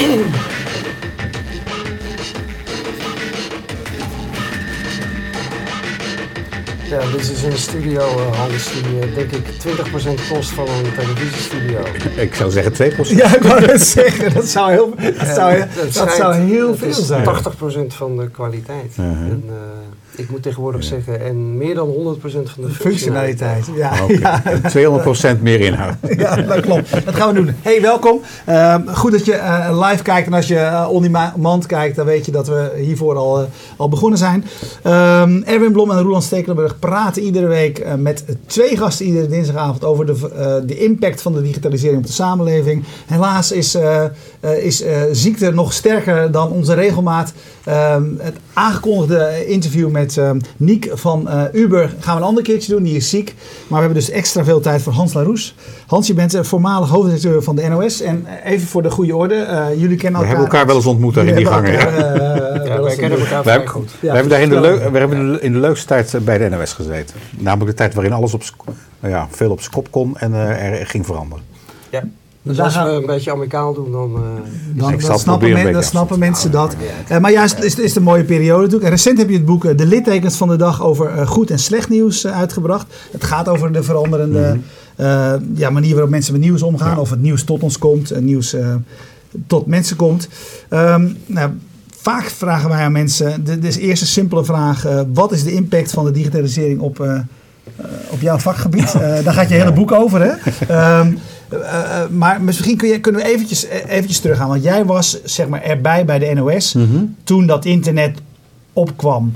Ja, dit is een studio, uh, Hans, die uh, denk ik 20% kost van een televisiestudio. Ik zou zeggen 2%. Ja, ik wou het zeggen. Dat zou heel, dat zou, dat, dat zou heel veel zijn. 80% van de kwaliteit. Uh -huh. en, ik moet tegenwoordig ja. zeggen, en meer dan 100% van de functionaliteit. Ja, okay. 200% meer inhoud. ja, dat klopt. Dat gaan we doen. Hey, welkom. Uh, goed dat je uh, live kijkt. En als je uh, on demand kijkt, dan weet je dat we hiervoor al, al begonnen zijn. Um, Erwin Blom en Roland Stekelenburg praten iedere week met twee gasten iedere dinsdagavond over de, de impact van de digitalisering op de samenleving. Helaas is, is ziekte nog sterker dan onze regelmaat. Um, het aangekondigde interview met uh, Niek van uh, Uber gaan we een ander keertje doen. Die is ziek. Maar we hebben dus extra veel tijd voor Hans Laroes. Hans, je bent voormalig hoofdredacteur van de NOS. En even voor de goede orde. Uh, jullie kennen elkaar. We hebben elkaar wel eens ontmoet daar in die gangen. ja, wij kennen elkaar vrij goed. we hebben daar in de, leuk, we hebben in de leukste tijd bij de NOS gezeten. Namelijk de tijd waarin alles op, nou ja, veel op kop kon en er ging veranderen. Ja. Dus als we een beetje amicaal doen, dan... Uh, dan, dan snappen, men, dan snappen mensen dat. Uh, maar juist is, is een mooie periode natuurlijk. En recent heb je het boek uh, De littekens van de dag over uh, goed en slecht nieuws uitgebracht. Het gaat over de veranderende -hmm. ja, manier waarop mensen met nieuws omgaan. Ja. Of het nieuws tot ons komt, en nieuws tot mensen komt. Um, nou, vaak vragen wij aan mensen, dit is eerst een simpele vraag. wat is de impact van de digitalisering op, op jouw vakgebied? daar gaat je hele boek over, hè? Um, Uh, uh, maar misschien kun je, kunnen we eventjes, eventjes teruggaan. Want jij was zeg maar, erbij bij de NOS mm -hmm. toen dat internet opkwam.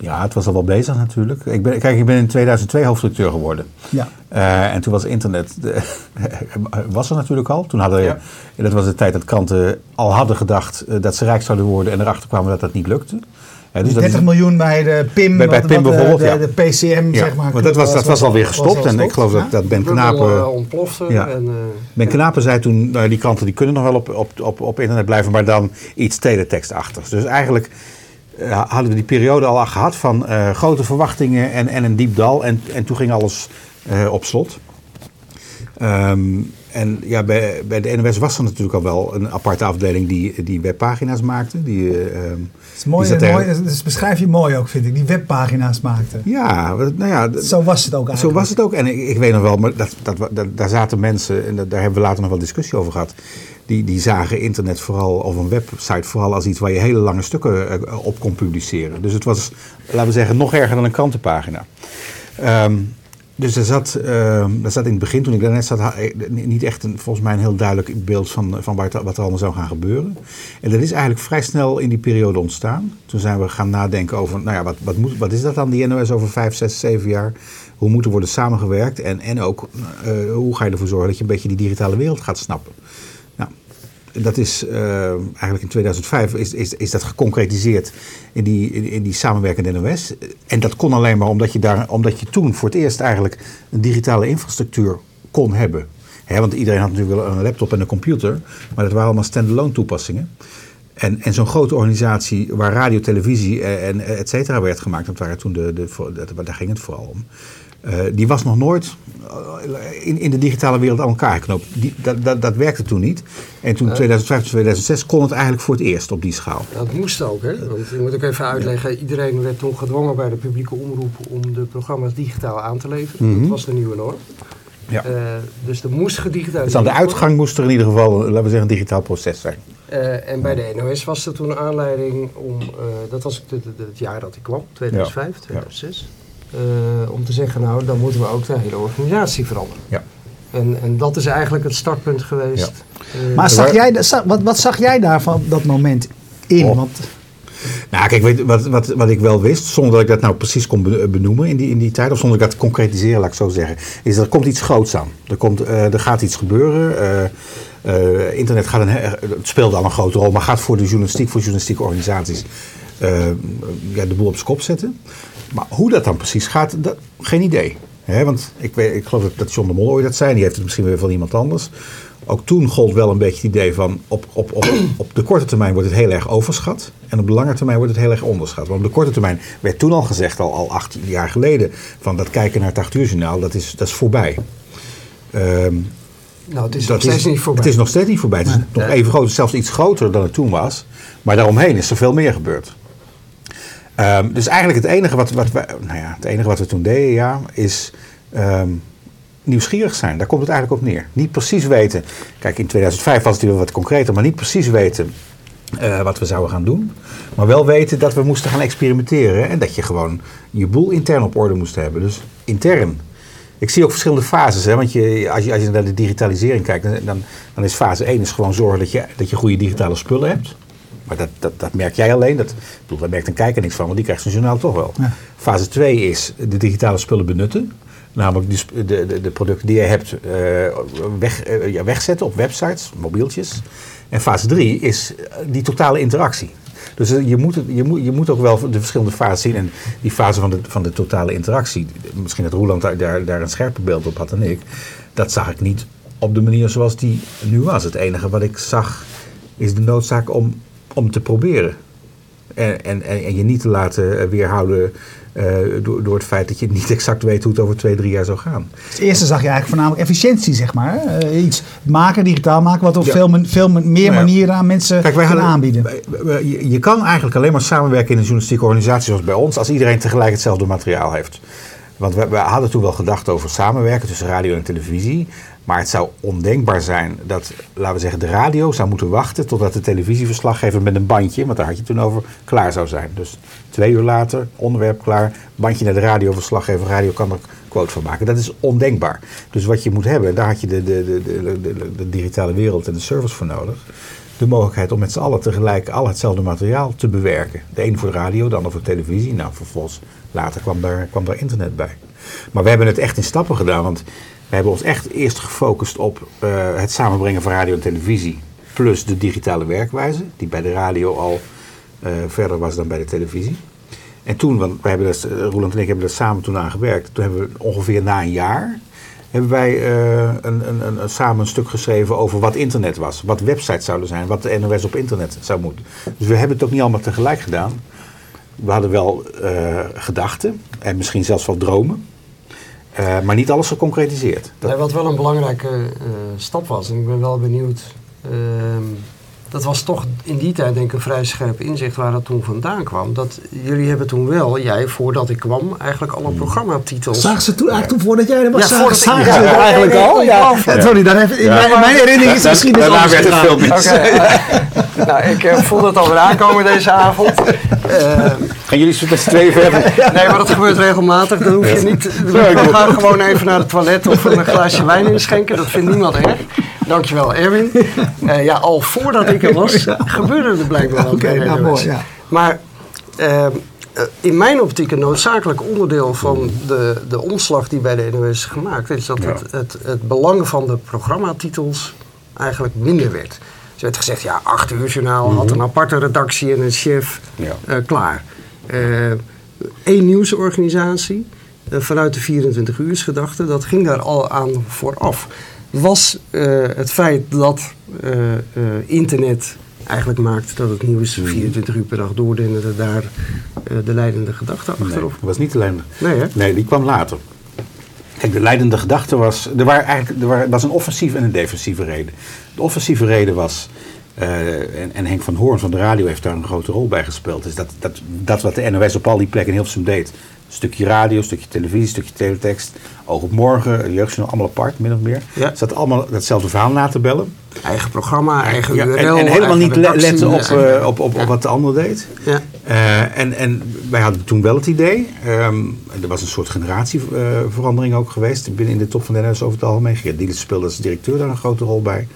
Ja, het was al wel bezig natuurlijk. Ik ben, kijk, ik ben in 2002 hoofdredacteur geworden. Ja. Uh, en toen was internet, de, was er natuurlijk al. Toen hadden, ja. dat was de tijd dat kranten al hadden gedacht dat ze rijk zouden worden en erachter kwamen dat dat niet lukte. Ja, dus 30 is, miljoen bij de PIM, bij, bij wat, PIM wat bijvoorbeeld, de, ja. de, PCM, ja, zeg maar. Maar dat was, dat was alweer gestopt. Was al en ik geloof dat, dat Ben Knapen... Uh, ontplofte. En, uh, ben Knapen zei toen, nou, die kranten die kunnen nog wel op, op, op, op internet blijven, maar dan iets teletekstachtigs. Dus eigenlijk uh, hadden we die periode al gehad van grote verwachtingen en, en een diep dal. En, en toen ging alles op slot. Um, en ja, bij, bij de NOS was er natuurlijk al wel een aparte afdeling die, die webpagina's maakte. Die, uh, dat is mooi, die mooi dus beschrijf je mooi ook, vind ik, die webpagina's maakte. Ja, nou ja. Zo was het ook eigenlijk. Zo was het ook. En ik, ik weet nog wel, maar dat, dat, dat, daar zaten mensen, en daar hebben we later nog wel discussie over gehad. Die, die zagen internet vooral, of een website vooral als iets waar je hele lange stukken uh, op kon publiceren. Dus het was, laten we zeggen, nog erger dan een krantenpagina. Um, dus er zat, uh, zat in het begin, toen ik daar net zat, niet echt een, volgens mij een heel duidelijk beeld van, van wat er allemaal zou gaan gebeuren. En dat is eigenlijk vrij snel in die periode ontstaan. Toen zijn we gaan nadenken over, nou ja, wat, wat, moet, wat is dat dan, die NOS over vijf, zes, zeven jaar? Hoe moet er worden samengewerkt? En, en ook, uh, hoe ga je ervoor zorgen dat je een beetje die digitale wereld gaat snappen? Dat is uh, eigenlijk in 2005 is, is, is dat geconcretiseerd in die, in, die samenwerkende NOS. En dat kon alleen maar omdat je, daar, omdat je toen voor het eerst eigenlijk een digitale infrastructuur kon hebben. He, want iedereen had natuurlijk wel een laptop en een computer, maar dat waren allemaal standalone toepassingen. En, en zo'n grote organisatie waar radio, televisie en et cetera werd gemaakt, dat waren toen de, de, de, daar ging het vooral om. Uh, die was nog nooit in, in de digitale wereld aan elkaar geknoopt. Die, dat, dat, dat werkte toen niet. En toen 2005, 2006 kon het eigenlijk voor het eerst op die schaal. Dat moest ook, hè? Want ik moet ook even uitleggen. Ja. Iedereen werd toen gedwongen bij de publieke omroep om de programma's digitaal aan te leveren. Mm -hmm. Dat was de nieuwe norm. Ja. Uh, dus er moest gedigitaliseerd Dus aan de uitgang moest er in ieder geval, laten we zeggen, een digitaal proces zijn. Uh, en bij de NOS was er toen een aanleiding om, uh, dat was het, het, het, jaar dat ik kwam, 2005, ja. 2006. Uh, om te zeggen, nou, dan moeten we ook de hele organisatie veranderen. Ja. En, en dat is eigenlijk het startpunt geweest. Ja. Uh, maar zag jij, wat, wat zag jij daarvan op dat moment in? Oh. Want, nou, kijk, weet, wat, wat, wat ik wel wist, zonder dat ik dat nou precies kon benoemen in die, in die tijd, of zonder dat ik dat concretiseren, laat ik zo zeggen, is dat er komt iets groots aan. Er, komt, uh, er gaat iets gebeuren. Uh, internet gaat een, het speelt al een grote rol, maar gaat voor de journalistiek, voor journalistieke organisaties, ja, de boel op zijn kop zetten. Maar hoe dat dan precies gaat, dat, geen idee. He, want ik, weet, ik geloof dat John de Mol ooit dat zei, die heeft het misschien weer van iemand anders. Ook toen gold wel een beetje het idee van op, op, op, op de korte termijn wordt het heel erg overschat. En op de lange termijn wordt het heel erg onderschat. Want op de korte termijn werd toen al gezegd, al, al 18 jaar geleden, van dat kijken naar het 8 uur journaal, dat is, dat is voorbij. Um, Nou, het is nog steeds niet voorbij. Het is nog steeds niet voorbij. Het is nog even groot, zelfs iets groter dan het toen was. Maar daaromheen is er veel meer gebeurd. Um, dus eigenlijk het enige wat, wat, we, nou ja, het enige wat we toen deden, ja, is um, nieuwsgierig zijn. Daar komt het eigenlijk op neer. Niet precies weten. Kijk, in 2005 was het weer wat concreter, maar niet precies weten uh, wat we zouden gaan doen. Maar wel weten dat we moesten gaan experimenteren en dat je gewoon je boel intern op orde moest hebben. Dus intern. Ik zie ook verschillende fases. Hè? Want je, als, je, als je naar de digitalisering kijkt, dan, dan is fase 1 is gewoon zorgen dat je, dat je goede digitale spullen hebt. Maar dat, dat, dat merk jij alleen. Dat, bedoel, daar merkt een kijker niks van, want die krijgt zijn journaal toch wel. Fase 2 is de digitale spullen benutten. Namelijk de, de, de producten die je hebt uh, weg, uh, ja, wegzetten op websites, mobieltjes. En fase 3 is die totale interactie. Dus je moet, het, je, moet, je moet ook wel de verschillende fases zien. En die fase van de, van de totale interactie, misschien dat Roeland daar, daar een scherper beeld op had dan ik, dat zag ik niet op de manier zoals die nu was. Het enige wat ik zag is de noodzaak om, om te proberen. En, en, en je niet te laten weerhouden uh, door, door het feit dat je niet exact weet hoe het over twee, drie jaar zou gaan. Dus het eerste zag je eigenlijk voornamelijk efficiëntie, zeg maar. Uh, iets maken, digitaal maken, wat op veel, veel meer nou manieren aan mensen Kijk, wij kunnen aanbieden. Je, je kan eigenlijk alleen maar samenwerken in een journalistieke organisatie zoals bij ons, als iedereen tegelijk hetzelfde materiaal heeft. Want we, we, hadden toen wel gedacht over samenwerken tussen radio en televisie. Maar het zou ondenkbaar zijn dat, laten we zeggen, de radio zou moeten wachten totdat de televisieverslaggever met een bandje, want daar had je toen over, klaar zou zijn. Dus twee uur later, onderwerp klaar, bandje naar de radioverslaggever, radio kan er quote van maken. Dat is ondenkbaar. Dus wat je moet hebben, daar had je de, de, de, de, de digitale wereld en de service voor nodig. De mogelijkheid om met z'n allen tegelijk al hetzelfde materiaal te bewerken. De een voor de radio, de ander voor televisie. Nou, vervolgens later kwam daar, kwam daar internet bij. Maar we hebben het echt in stappen gedaan, want we hebben ons echt eerst gefocust op uh, het samenbrengen van radio en televisie. Plus de digitale werkwijze, die bij de radio al uh, verder was dan bij de televisie. En toen, want wij hebben dat, Roland en ik hebben er samen toen aan gewerkt. Toen hebben we ongeveer na een jaar hebben wij een, een, een, samen een stuk geschreven over wat internet was. Wat websites zouden zijn, wat de NOS op internet zou moeten. Dus we hebben het ook niet allemaal tegelijk gedaan. We hadden wel gedachten en misschien zelfs wel dromen. Uh, maar niet alles geconcretiseerd. Dat... Nee, wat wel een belangrijke uh, stap was, en ik ben wel benieuwd. Dat was toch in die tijd denk ik een vrij scherp inzicht waar dat toen vandaan kwam. Dat jullie hebben toen wel, jij voordat ik kwam, eigenlijk alle hmm. programmatitels. Zagen ze toen eigenlijk toen voordat jij er was? Ja, voordat zagen ze ja, eigenlijk al. Ja. Ja. Sorry, dan heb, in, mijn, mijn herinnering is het misschien Daarna werd het veel Okay. nou, ik uh, voelde het alweer aankomen deze avond. Uh, Gaan jullie zo met z'n tweeën verder? nee, maar dat gebeurt regelmatig. Dan hoef je niet. We gaan gewoon even naar het toilet of een glaasje wijn inschenken. Dat vindt niemand erg. Dankjewel, Erwin. Uh, ja, al voordat ik er was, gebeurde er blijkbaar wel. Oké, okay, nou mooi. Ja. Maar uh, in mijn optiek een noodzakelijk onderdeel van de, de omslag die bij de NOS is gemaakt, is dat ja. het, het, het belang van de programmatitels eigenlijk minder werd. Er werd gezegd, ja, acht uur journaal had een aparte redactie en een chef ja. uh, klaar. Eén nieuwsorganisatie vanuit de 24 uursgedachte, dat ging daar al aan vooraf was uh, het feit dat uh, uh, internet eigenlijk maakt dat het nieuws 24 uur per dag doordenderde daar de leidende gedachte achterop. Nee, dat was niet de leidende. Nee, hè? nee, die kwam later. Kijk, de leidende gedachte was. Er, waren eigenlijk, er was een offensieve en een defensieve reden. De offensieve reden was. En, en, Henk van Hoorn van de radio heeft daar een grote rol bij gespeeld. Is dat, dat, dat wat de NOS op al die plekken in Hilversum deed stukje radio, stukje televisie, stukje teletext. Oog op morgen, jeugdjournaal, allemaal apart, min of meer. Ja. Zat allemaal datzelfde verhaal na te bellen. Eigen programma, eigen ja, URL. En, en helemaal niet letten op, uh, op, op, op, wat de ander deed. Ja. Uh, en, en wij hadden toen wel het idee, um, er was een soort generatieverandering ook geweest binnen in de top van de NS over het algemeen. Geert Dielitz speelde als directeur daar een grote rol bij.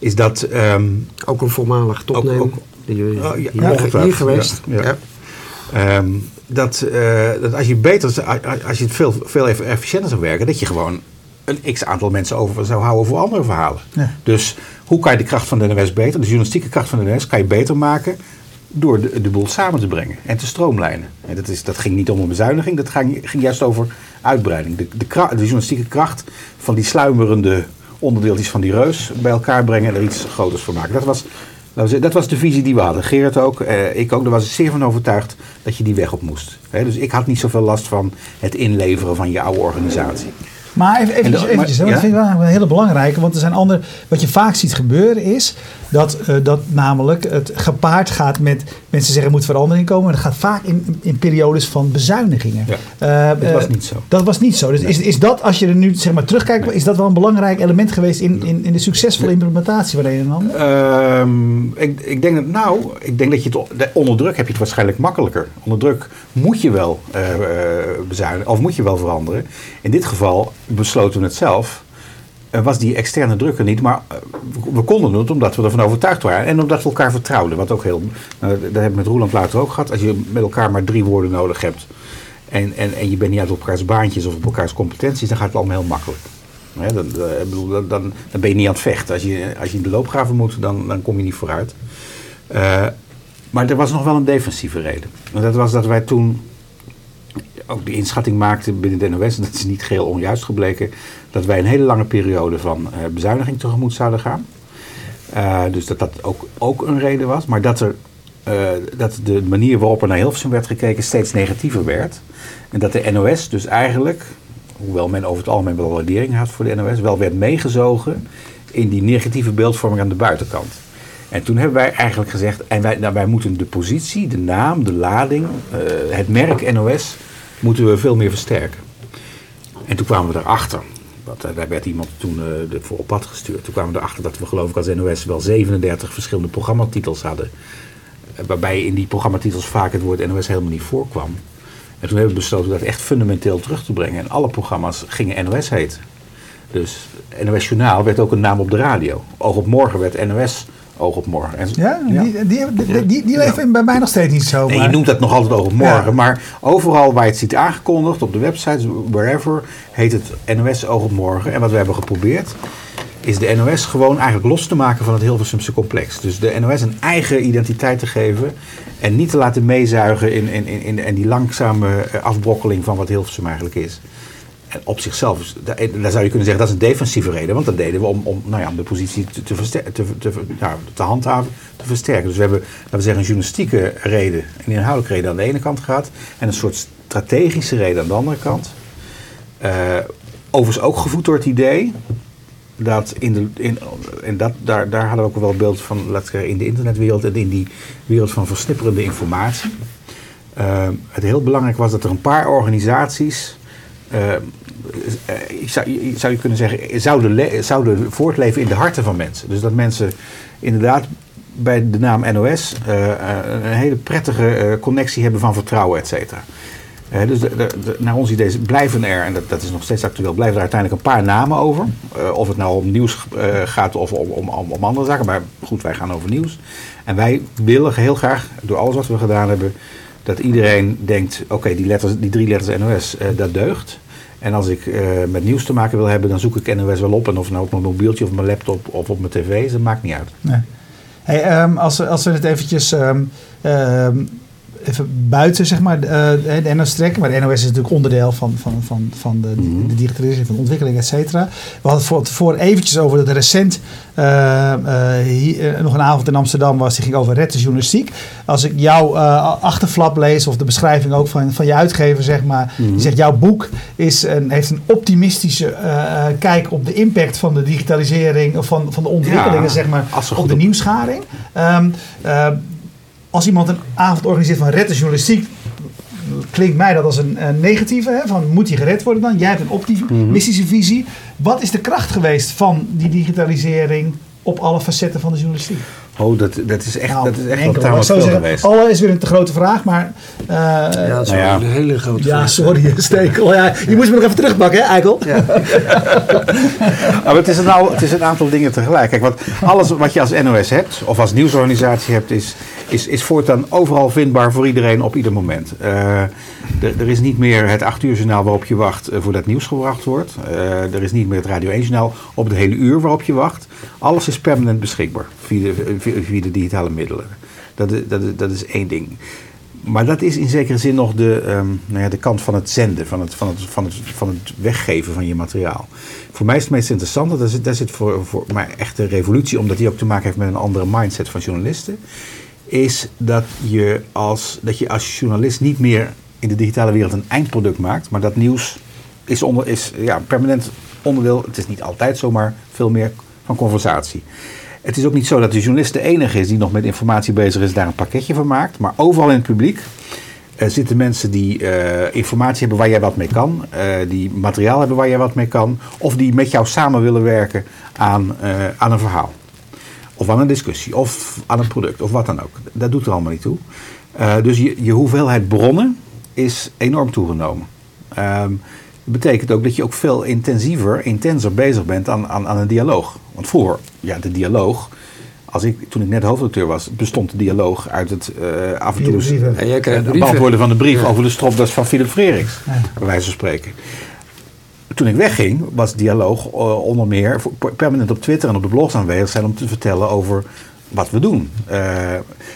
Is dat... Um, ook een voormalig topnemer. Ook, ook, die, oh, hier, hier, geweest. Ja, Um, dat, uh, dat als je beter, als je het veel, veel efficiënter zou werken, dat je gewoon een x aantal mensen over zou houden voor andere verhalen. Ja. Dus hoe kan je de kracht van de NWS beter, de journalistieke kracht van de NWS, kan je beter maken door de, de boel samen te brengen en te stroomlijnen. En dat, is, dat ging niet om een bezuiniging, dat ging, ging juist over uitbreiding. De, de, de journalistieke kracht van die sluimerende onderdeeltjes van die reus bij elkaar brengen en er iets groters voor maken. Dat was dat was de visie die we hadden. Gerard ook, eh, ik ook. Daar was ik zeer van overtuigd dat je die weg op moest. dus ik had niet zoveel last van het inleveren van je oude organisatie. Maar even, even, eventjes, dat vind ik wel een hele belangrijke. Want er zijn andere. Wat je vaak ziet gebeuren is dat, uh, dat namelijk het gepaard gaat met mensen zeggen er moet verandering komen. En dat gaat vaak in, in periodes van bezuinigingen. Ja, uh, dat was niet zo. Dat was niet zo. Dus is, is dat, als je er nu zeg maar terugkijkt, is dat wel een belangrijk element geweest in, in, in de succesvolle implementatie van een en ander? Uh, ik, ik denk dat nou, ik denk dat je het onder druk heb je het waarschijnlijk makkelijker. Onder druk moet je wel bezuinigen of moet je wel veranderen. In dit geval besloten het zelf. was die externe druk er niet, maar we konden het omdat we ervan overtuigd waren en omdat we elkaar vertrouwden. Wat ook heel, nou, dat hebben we met Roland later ook gehad. Als je met elkaar maar drie woorden nodig hebt en, en, en je bent niet uit elkaars baantjes of op elkaars competenties, dan gaat het allemaal heel makkelijk. dan, dan, dan, ben je niet aan het vechten. Als je, als je in de loopgraven moet, dan, dan kom je niet vooruit. Maar er was nog wel een defensieve reden. En dat was dat wij toen ook de inschatting maakte binnen de NOS, en dat is niet geheel onjuist gebleken, dat wij een hele lange periode van uh, bezuiniging tegemoet zouden gaan. Uh, dus dat dat ook, ook een reden was, maar dat, er, uh, dat de manier waarop er naar Hilversum werd gekeken steeds negatiever werd. En dat de NOS dus eigenlijk, hoewel men over het algemeen wel waardering had voor de NOS, wel werd meegezogen in die negatieve beeldvorming aan de buitenkant. En toen hebben wij eigenlijk gezegd, en wij, nou, wij moeten de positie, de naam, de lading, het merk NOS moeten we veel meer versterken. En toen kwamen we erachter, want eh, daar werd iemand toen uh, voor op pad gestuurd. Toen kwamen we erachter dat we geloof ik als NOS wel 37 verschillende programmatitels hadden. Eh, waarbij in die programmatitels vaak het woord NOS helemaal niet voorkwam. En toen hebben we besloten dat echt fundamenteel terug te brengen. En alle programma's gingen NOS heten. Dus NOS Journaal werd ook een naam op de radio. Oog op morgen werd NOS Oog op morgen. En, ja, Die, die, die, die, leven bij mij nog steeds niet zo. Nee, je noemt dat nog altijd oog op morgen. Maar overal waar je het ziet aangekondigd, op de websites, wherever, heet het NOS oog op morgen. En wat we hebben geprobeerd, is de NOS gewoon eigenlijk los te maken van het Hilversumse complex. Dus de NOS een eigen identiteit te geven en niet te laten meezuigen in, in, in, in die langzame afbrokkeling van wat Hilversum eigenlijk is op zichzelf, daar, zou je kunnen zeggen dat is een defensieve reden. Want dat deden we om, om, nou ja, de positie te, te, te, te, te handhaven, te versterken. Dus we hebben, laten we zeggen, een journalistieke reden, een inhoudelijke reden aan de ene kant gehad. En een soort strategische reden aan de andere kant. Uh, overigens ook gevoed door het idee dat in de, in, en dat, daar, daar hadden we ook wel beeld van, laten we zeggen, in de internetwereld en in die wereld van versnipperende informatie. Uh, het heel belangrijk was dat er een paar organisaties uh, zou, zou je kunnen zeggen, zouden, zouden voortleven in de harten van mensen. Dus dat mensen inderdaad bij de naam NOS een hele prettige connectie hebben van vertrouwen, et cetera. Dus de, naar ons idee blijven er, en dat, dat, is nog steeds actueel, blijven er uiteindelijk een paar namen over. Of het nou om nieuws gaat of om, om, om, om, andere zaken. Maar goed, wij gaan over nieuws. En wij willen heel graag, door alles wat we gedaan hebben, dat iedereen denkt, oké, die die, die drie letters NOS, dat deugt. En als ik uh, met nieuws te maken wil hebben, dan zoek ik NOS wel op. En of nou op mijn mobieltje of mijn laptop of op mijn tv is, dat maakt niet uit. Nee. Hey, um, als, als we het eventjes um, um, even buiten zeg maar, uh, de NOS trekken. Maar de NOS is natuurlijk onderdeel van, van, van, van de, mm de digitalisering, van de ontwikkeling, et cetera. We hadden het voor, eventjes over dat er recent uh, hier, nog een avond in Amsterdam was. Die ging over red journalistiek. Als ik jouw achterflap lees of de beschrijving ook van, van je uitgever, zeg maar. Mm Die zegt jouw boek is een, heeft een optimistische kijk op de impact van de digitalisering. Of van, van de ontwikkelingen, ja, zeg maar, op de nieuwsgaring. Um, als iemand een avond organiseert van red journalistiek, klinkt mij dat als een, negatieve. Hè? Van moet die gered worden dan? Jij hebt een optimistische mhm. visie. Wat is de kracht geweest van die digitalisering op alle facetten van de journalistiek? Oh, dat, dat is echt, nou, dat is echt enkel, wel veel geweest. Alle is weer een te grote vraag, maar... Uh, ja, dat is nou ja. een hele grote ja, sorry, Stekel. Ja, je moest me nog even terugpakken, hè, Eikel? Ja. maar het is, een, nou, het is een aantal dingen tegelijk. Kijk, wat, alles wat je als NOS hebt, of als nieuwsorganisatie hebt, is, is, is voortaan overal vindbaar voor iedereen op ieder moment. Uh, er is niet meer het 8 uur journaal waarop je wacht uh, voordat nieuws gebracht wordt. Uh, er is niet meer het Radio 1 journaal op de hele uur waarop je wacht. Alles is permanent beschikbaar via de, via de digitale middelen. Dat, dat, dat is één ding. Maar dat is in zekere zin nog de, um, nou ja, de kant van het zenden, van het, van, het, van, het, van het weggeven van je materiaal. Voor mij is het meest interessante, daar zit, daar zit voor, voor mij echt een revolutie, omdat die ook te maken heeft met een andere mindset van journalisten. Is dat je als, dat je als journalist niet meer in de digitale wereld een eindproduct maakt, maar dat nieuws is, onder, is ja, permanent onderdeel, het is niet altijd zo, maar veel meer van conversatie. Het is ook niet zo dat de journalist de enige is die nog met informatie bezig is, daar een pakketje van maakt. Maar overal in het publiek uh, zitten mensen die uh, informatie hebben waar jij wat mee kan, uh, die materiaal hebben waar jij wat mee kan, of die met jou samen willen werken aan, aan een verhaal. Of aan een discussie, of aan een product, of wat dan ook. Dat doet er allemaal niet toe. dus je, je hoeveelheid bronnen is enorm toegenomen. Um, dat betekent ook dat je ook veel intensiever, intenser bezig bent aan, aan, aan een dialoog. Want vroeger, ja, de dialoog. Als ik, toen ik net hoofdredacteur was, bestond de dialoog uit het uh, af en toe uh, beantwoorden van de brief over de stropdas van Philip Freriks, ja. bij wijze van spreken. Toen ik wegging, was dialoog uh, onder meer permanent op Twitter en op de blogs aanwezig zijn om te vertellen over wat we doen. Uh,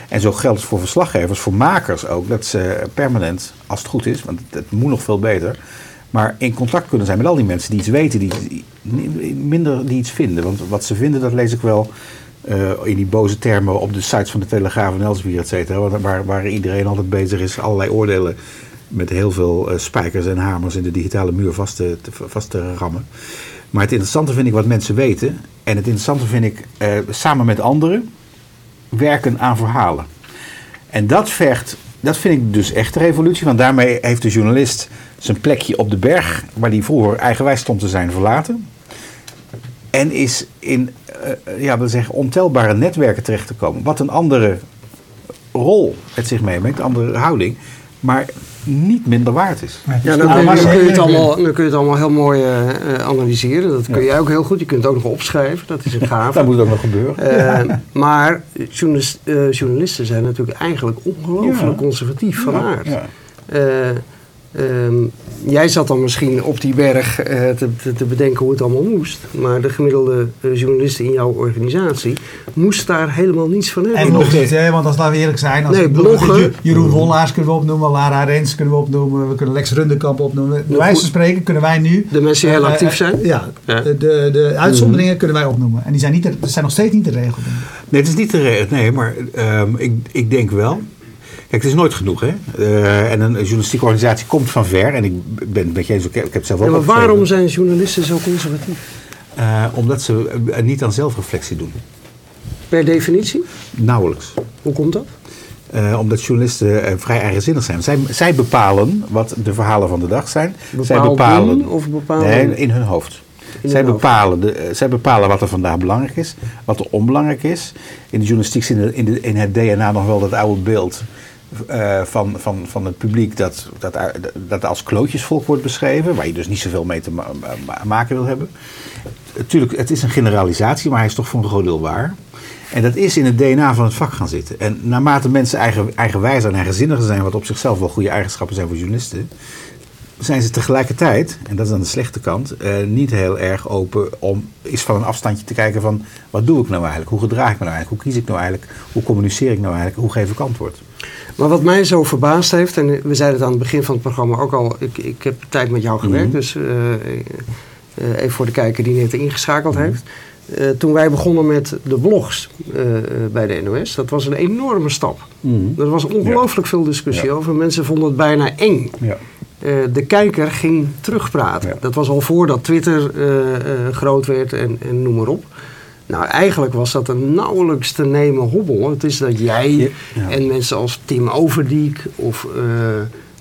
en zo geldt het voor verslaggevers, voor makers ook, dat ze permanent, als het goed is, want het, moet nog veel beter, maar in contact kunnen zijn met al die mensen die iets weten, die, minder die iets vinden. Want wat ze vinden, dat lees ik wel uh, in die boze termen op de sites van de Telegraaf en Elsevier, et cetera. Waar iedereen altijd bezig is allerlei oordelen met heel veel uh, spijkers en hamers in de digitale muur vast te, rammen. Maar het interessante vind ik wat mensen weten. En het interessante vind ik uh, samen met anderen werken aan verhalen. En dat vergt, dat vind ik dus echt een revolutie. Want daarmee heeft de journalist zijn plekje op de berg, waar hij vroeger eigenwijs stond te zijn, verlaten. En is in uh, ja, we zeggen, ontelbare netwerken terecht te komen. Wat een andere rol het zich meebrengt, andere houding. Maar niet minder waard is. Ja, dan, kun, je, het allemaal, dan kun je het allemaal heel mooi uh, analyseren. Dat kun je ook heel goed. Je kunt het ook nog opschrijven. Dat is een gave. dat moet ook nog gebeuren. Uh, maar journalist, journalisten zijn natuurlijk eigenlijk ongelooflijk conservatief van aard. Um, jij zat dan misschien op die berg uh, te, te, bedenken hoe het allemaal moest. Maar de gemiddelde uh, journalist in jouw organisatie moest daar helemaal niets van hebben. En nog dit, hè? want als laten we eerlijk zijn. Als nee, bloggen. Jeroen Wollaars kunnen we opnoemen, Lara Rens kunnen we opnoemen, we kunnen Lex Rundekamp opnoemen. Bij wijze van spreken kunnen wij nu... De mensen die heel uh, actief zijn? ja, ja. De, de, de, uitzonderingen mm. kunnen wij opnoemen. En die zijn, niet, dat zijn nog steeds niet de regel. Nee, het is niet de regel. Nee, maar um, ik, ik denk wel Kijk, het is nooit genoeg, hè? Uh, en een journalistieke organisatie komt van ver. En ik ben met je eens, ik heb het zelf ook ja, Maar waarom zijn journalisten zo conservatief? Uh, omdat ze uh, niet aan zelfreflectie doen. Per definitie? Nauwelijks. Hoe komt dat? omdat journalisten vrij eigenzinnig zijn. Zij, zij, bepalen wat de verhalen van de dag zijn. Bepaald zij bepalen. Of bepalen... Nee, in hun hoofd. zij, bepalen de, zij bepalen wat er vandaag belangrijk is, wat er onbelangrijk is. In de journalistiek zit in, in het DNA nog wel dat oude beeld uh, van, van, van het publiek dat, dat, dat als klootjesvolk wordt beschreven, waar je dus niet zoveel mee te ma maken wil hebben. Natuurlijk, het is een generalisatie, maar hij is toch voor een groot deel waar. En dat is in het DNA van het vak gaan zitten. En naarmate mensen eigen, eigenwijzer en eigenzinniger zijn, wat op zichzelf wel goede eigenschappen zijn voor journalisten, zijn ze tegelijkertijd, en dat is aan de slechte kant, uh, niet heel erg open om eens van een afstandje te kijken van wat doe ik nou eigenlijk? Hoe gedraag ik me nou eigenlijk? Hoe kies ik nou eigenlijk? Hoe communiceer ik nou eigenlijk? Hoe geef ik antwoord? Maar wat mij zo verbaasd heeft, en we zeiden het aan het begin van het programma ook al, ik, ik heb tijd met jou gewerkt, mhm. dus uh, uh, even voor de kijker die net ingeschakeld mhm. heeft. Uh, toen wij begonnen met de blogs bij de NOS, dat was een enorme stap. Mm. Er was ongelooflijk veel discussie over. Mensen vonden het bijna eng. Ja. de kijker ging terugpraten. Dat was al voordat Twitter groot werd en, en noem maar op. Nou, eigenlijk was dat een nauwelijks te nemen hobbel. Het is dat jij en mensen als Tim Overdiek of uh,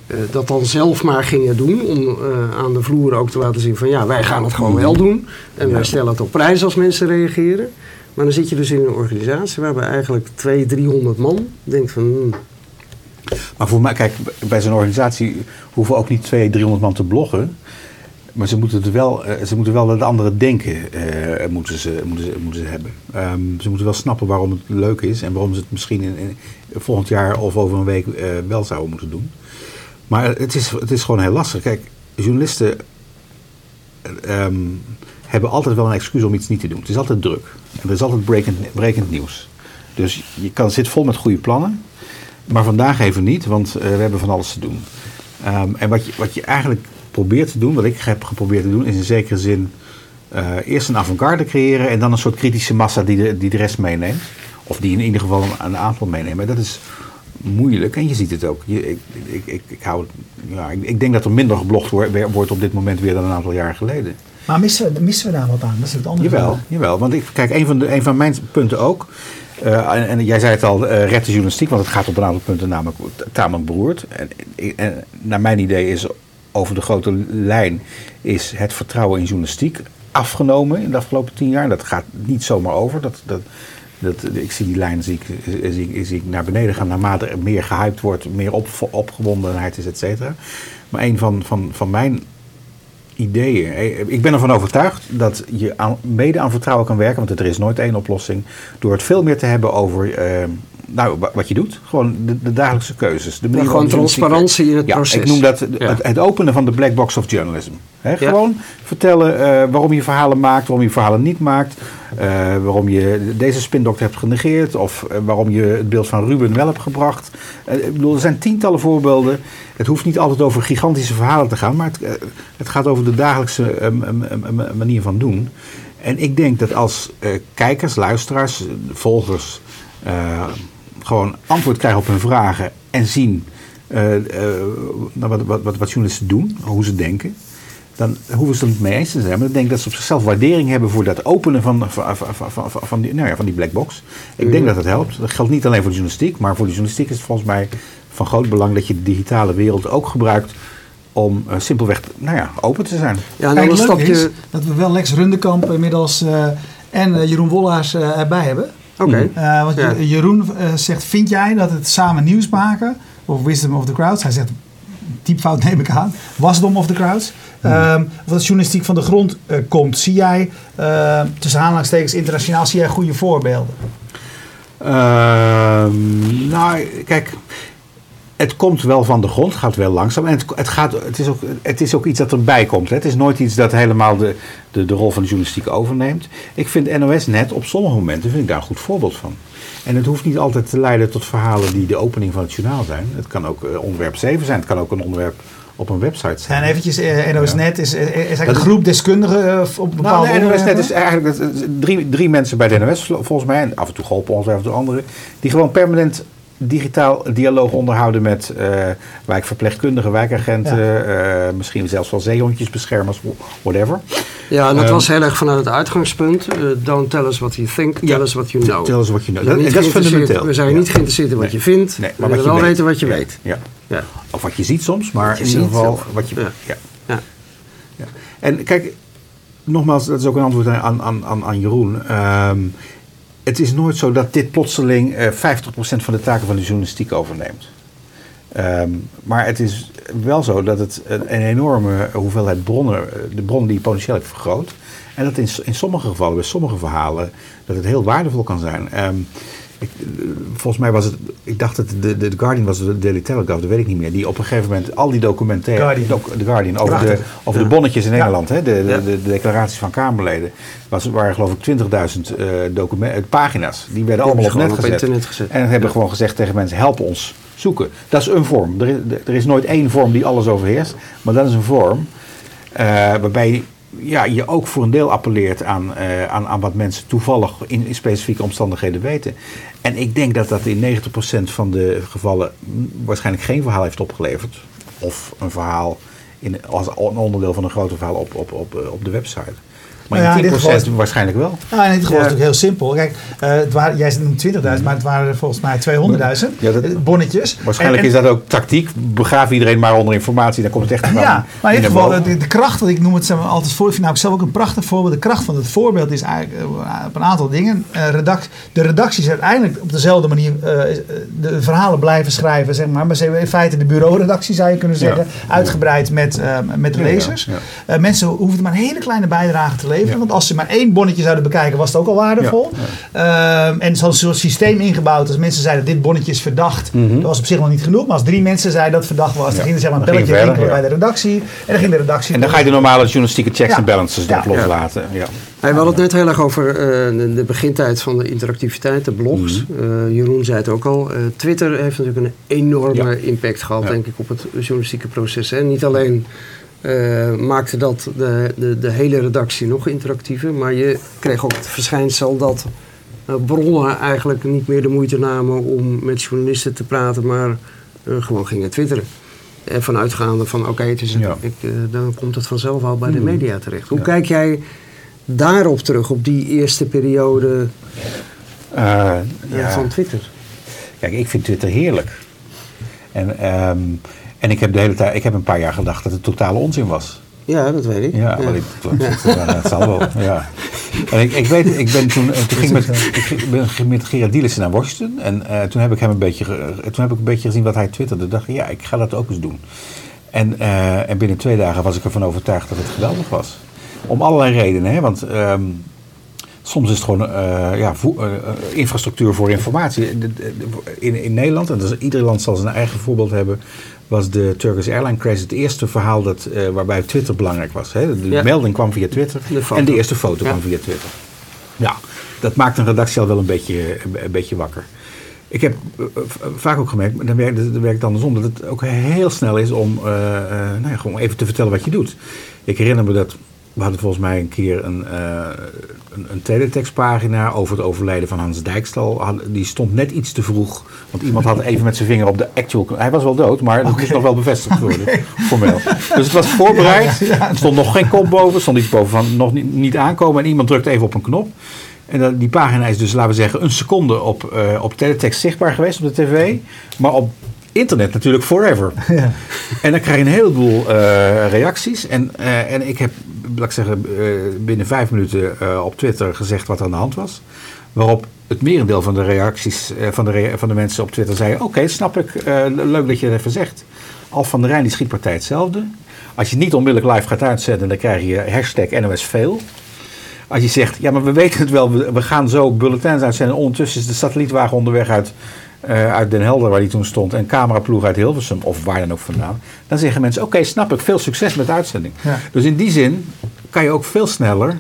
uh, dat dan zelf maar gingen doen. Om uh, aan de vloer ook te laten zien van ja, wij gaan het gewoon wel doen. En wij stellen het op prijs als mensen reageren. Maar dan zit je dus in een organisatie waarbij eigenlijk 200, 300 man denkt van... Hmm. Maar voor mij, kijk, bij zo'n organisatie hoeven ook niet 200, 300 man te bloggen. Maar ze moeten, wel, uh, ze moeten wel het andere denken uh, moeten ze, moeten ze, moeten ze hebben. Um, ze moeten wel snappen waarom het leuk is en waarom ze het misschien in, volgend jaar of over een week uh, wel zouden moeten doen. Maar het is, het is gewoon heel lastig. Kijk, journalisten um, hebben altijd wel een excuus om iets niet te doen. Het is altijd druk. En er is altijd brekend, brekend nieuws. Dus je kan, zit vol met goede plannen. Maar vandaag even niet, want we hebben van alles te doen. Um, en wat je, wat je eigenlijk probeert te doen, wat ik heb geprobeerd te doen, is in zekere zin uh, eerst een avant-garde creëren en dan een soort kritische massa die de, die de rest meeneemt. Of die in ieder geval een, een aantal meenemen. Dat is moeilijk. En je ziet het ook. Je, ik, ik, ik, ik, hou, ja, ik, ik denk dat er minder geblogd wordt op dit moment weer dan een aantal jaar geleden. Maar missen we, missen we daar wat aan? Dat is het andere jawel, jawel, want ik, kijk, een van, de, een van mijn punten ook. Uh, en, en, jij zei het al, uh, red de journalistiek, want het gaat op een aantal punten namelijk tamelijk beroerd. En, en, naar mijn idee is over de grote lijn is het vertrouwen in journalistiek afgenomen in de afgelopen tien jaar. Dat gaat niet zomaar over. Dat, dat, dat, ik zie die lijn zie ik, zie, zie ik naar beneden gaan naarmate er meer gehyped wordt, meer op, opgewondenheid is, et cetera. Maar een van, van, van mijn ideeën. Ik ben ervan overtuigd dat je mede aan vertrouwen kan werken, want er is nooit één oplossing, door het veel meer te hebben over uh, nou, wat je doet. Gewoon de, de dagelijkse keuzes. De manier gewoon transparantie in het ja, proces. Ik noem dat het, het, openen van de black box of journalism. gewoon vertellen uh, waarom je verhalen maakt, waarom je verhalen niet maakt. Uh, waarom je deze spindokter hebt genegeerd. Of uh, waarom je het beeld van Ruben wel hebt gebracht. ik bedoel, er zijn tientallen voorbeelden. Het hoeft niet altijd over gigantische verhalen te gaan. Maar het, het gaat over de dagelijkse manier van doen. En ik denk dat als kijkers, luisteraars, volgers gewoon antwoord krijgen op hun vragen en zien uh, uh, wat, wat, wat, wat, journalisten doen, hoe ze denken, dan hoeven ze het niet mee eens te zijn. Maar ik denk dat ze op zichzelf waardering hebben voor dat openen van, van, van, van, die, nou ja, van die black box. Ik denk dat dat helpt. Dat geldt niet alleen voor de journalistiek, maar voor de journalistiek is het volgens mij van groot belang dat je de digitale wereld ook gebruikt om uh, simpelweg nou ja, open te zijn. Ja, en dan stap je... dat we wel Lex Rundekamp inmiddels en Jeroen Wollaars erbij hebben. Oké. Uh, want Jeroen uh, zegt, vind jij dat het samen nieuws maken, of Wisdom of the Crowds, hij zegt, typfout neem ik aan, Wasdom of the Crowds, hmm. uh, of dat journalistiek van de grond uh, komt. Zie jij, tussen aanhalingstekens internationaal, zie jij goede voorbeelden? Ehm, nou, kijk, het komt wel van de grond, gaat wel langzaam. En het, het, gaat, het, is, ook, het is ook iets dat erbij komt. Hè. Het is nooit iets dat helemaal de, de, de rol van de journalistiek overneemt. Ik vind NOS net op sommige momenten vind ik daar een goed voorbeeld van. En het hoeft niet altijd te leiden tot verhalen die de opening van het journaal zijn. Het kan ook uh, onderwerp 7 zijn. Het kan ook een onderwerp op een website zijn. En eventjes, uh, NOS Net is, is eigenlijk een groep deskundigen uh, op bepaalde nou, NOS Net is eigenlijk drie, drie mensen bij de NOS volgens mij. En af en toe geholpen ons, af en toe anderen. Die gewoon permanent digitaal dialoog onderhouden met uh, wijkverpleegkundigen, wijkagenten, uh, misschien zelfs wel zeehondjesbeschermers, whatever. Ja, en dat um, was heel erg vanuit het uitgangspunt. Uh, don't tell us what you think, tell ja, us what you know. Tell us what you know. Dat, dat is fundamenteel. We zijn ja. niet geïnteresseerd in wat nee. je vindt, nee, maar we willen wel weet. weten wat je weet. Ja. Ja. Of wat je ziet soms, maar in ieder geval wat je... Ja. Ja. Ja. En kijk, nogmaals, dat is ook een antwoord aan, aan, aan, aan Jeroen. Um, het is nooit zo dat dit plotseling uh, 50% van de taken van de journalistiek overneemt. Um, maar het is wel zo dat het een, enorme hoeveelheid bronnen, de bronnen die potentieel hebt vergroot. En dat in, in sommige gevallen, bij sommige verhalen, dat het heel waardevol kan zijn. Um, ik, volgens mij was het, ik dacht dat de, de, Guardian was de Daily Telegraph, dat weet ik niet meer. Die op een gegeven moment al die documenten, de Guardian, over, de, over de bonnetjes in Engeland, hè, de, de, de, declaraties van Kamerleden, was, waren geloof ik 20.000 uh, pagina's. Die werden allemaal op net gezet. internet gezet. En hebben gewoon gezegd tegen mensen, help ons zoeken. Dat is een vorm. Er is, er is nooit één vorm die alles overheerst, maar dat is een vorm uh, waarbij ja, je ook voor een deel appelleert aan, uh, aan, aan wat mensen toevallig in, in, specifieke omstandigheden weten. En ik denk dat dat in 90% van de gevallen waarschijnlijk geen verhaal heeft opgeleverd. Of een verhaal in, als een onderdeel van een groter verhaal op, op, op, op de website. Maar nou ja, in 10% geval, waarschijnlijk wel. Nou, in dit geval ja. is het natuurlijk heel simpel. Kijk, uh, het waren, jij noemt 20.000, maar het waren volgens mij 200.000 ja, bonnetjes. Waarschijnlijk en, en, is dat ook tactiek. Begraaf iedereen maar onder informatie, dan komt het echt Ja, maar in ieder geval, de, de, kracht, ik noem het zeg maar, altijd voor. Ik vind nou, zelf ook een prachtig voorbeeld. De kracht van het voorbeeld is eigenlijk uh, op een aantal dingen. Uh, redact, de redacties uiteindelijk op dezelfde manier de verhalen blijven schrijven, zeg maar. Maar ze hebben in feite de bureauredactie, zou je kunnen zeggen. Ja. Uitgebreid met, met de lezers. mensen hoeven maar een hele kleine bijdrage te leveren. Want als ze maar één bonnetje zouden bekijken, was het ook al waardevol. Ja. Um, en ze hadden zo'n systeem ingebouwd. Als mensen zeiden, dit bonnetje is verdacht. Mm -hmm. Dat was op zich nog niet genoeg. Maar als drie mensen zeiden dat het verdacht was, dan ging er zeg maar een belletje rinkelen bij de redactie. En dan ging de redactie... En dan ga je de normale journalistieke checks en balances erop loslaten. Ja. we hadden het net heel erg over uh, de, begintijd van de interactiviteit, de blogs. Mm -hmm. uh, Jeroen zei het ook al. Uh, Twitter heeft natuurlijk een enorme impact gehad, denk ik, op het journalistieke proces. Hè. Niet alleen uh, maakte dat de, de, de, hele redactie nog interactiever. Maar je kreeg ook het verschijnsel dat bronnen eigenlijk niet meer de moeite namen om met journalisten te praten, maar gewoon gingen twitteren. En vanuitgaande van oké, het is dan komt het vanzelf al bij de hmm. media terecht. Hoe kijk jij daarop terug, op die eerste periode van Twitter? Kijk, ik vind Twitter heerlijk. En, ehm, en ik heb de hele tijd, ik heb een paar jaar gedacht dat het totale onzin was. Ja, dat weet ik. Ja, maar ik, dat zal wel. Ja. En ik, ik weet, ik ben toen, toen ging met, ik ben met Gerard Dielissen naar Washington. En uh, toen heb ik hem een beetje, toen heb ik een beetje gezien wat hij twitterde. dacht ik, ja, ik ga dat ook eens doen. En, uh, en binnen twee dagen was ik ervan overtuigd dat het geweldig was. Om allerlei redenen, hè. Want um, Soms is het gewoon uh, ja, uh, infrastructuur voor informatie. In, in Nederland, en dus ieder land zal zijn eigen voorbeeld hebben, was de Turkish Airline crash het eerste verhaal dat, uh, waarbij Twitter belangrijk was. Hè? De melding kwam via Twitter en de eerste foto kwam via Twitter. Ja, dat maakt een redactie al wel een beetje, een beetje wakker. Ik heb vaak ook gemerkt, dan werkt, dan werkt het andersom, dat het ook heel snel is om nou ja, gewoon even te vertellen wat je doet. Ik herinner me dat we hadden volgens mij een keer een, uh, een, een teletextpagina over het overlijden van Hans Dijkstal. Die stond net iets te vroeg. Want iemand had even met zijn vinger op de actual... Hij was wel dood, maar dat moest nog wel bevestigd worden. Formeel. Dus het was voorbereid. Er stond nog geen kop boven. Er stond iets boven van nog niet, niet aankomen. En iemand drukte even op een knop. En die pagina is dus, laten we zeggen, een seconde op, uh, op teletext zichtbaar geweest op de tv. Maar op internet natuurlijk forever. Ja. En dan krijg je een heleboel uh, reacties. En, uh, en ik heb laat ik zeggen, eh, binnen vijf minuten eh, op Twitter gezegd wat er aan de hand was. Waarop het merendeel van de reacties eh, van, de van de mensen op Twitter zei: Oké, snap ik, leuk dat je het even zegt. Al van der Rijn die schietpartij hetzelfde. Als je niet onmiddellijk live gaat uitzenden, dan krijg je hashtag NOSVeel. Als je zegt, ja, maar we weten het wel, we, gaan zo bulletins uitzenden. Ondertussen is de satellietwagen onderweg uit, uit Den Helder, waar die toen stond, en cameraploeg uit Hilversum, of waar dan ook vandaan. Dan zeggen mensen: Oké, snap ik, veel succes met de uitzending. Dus in die zin kan je ook veel sneller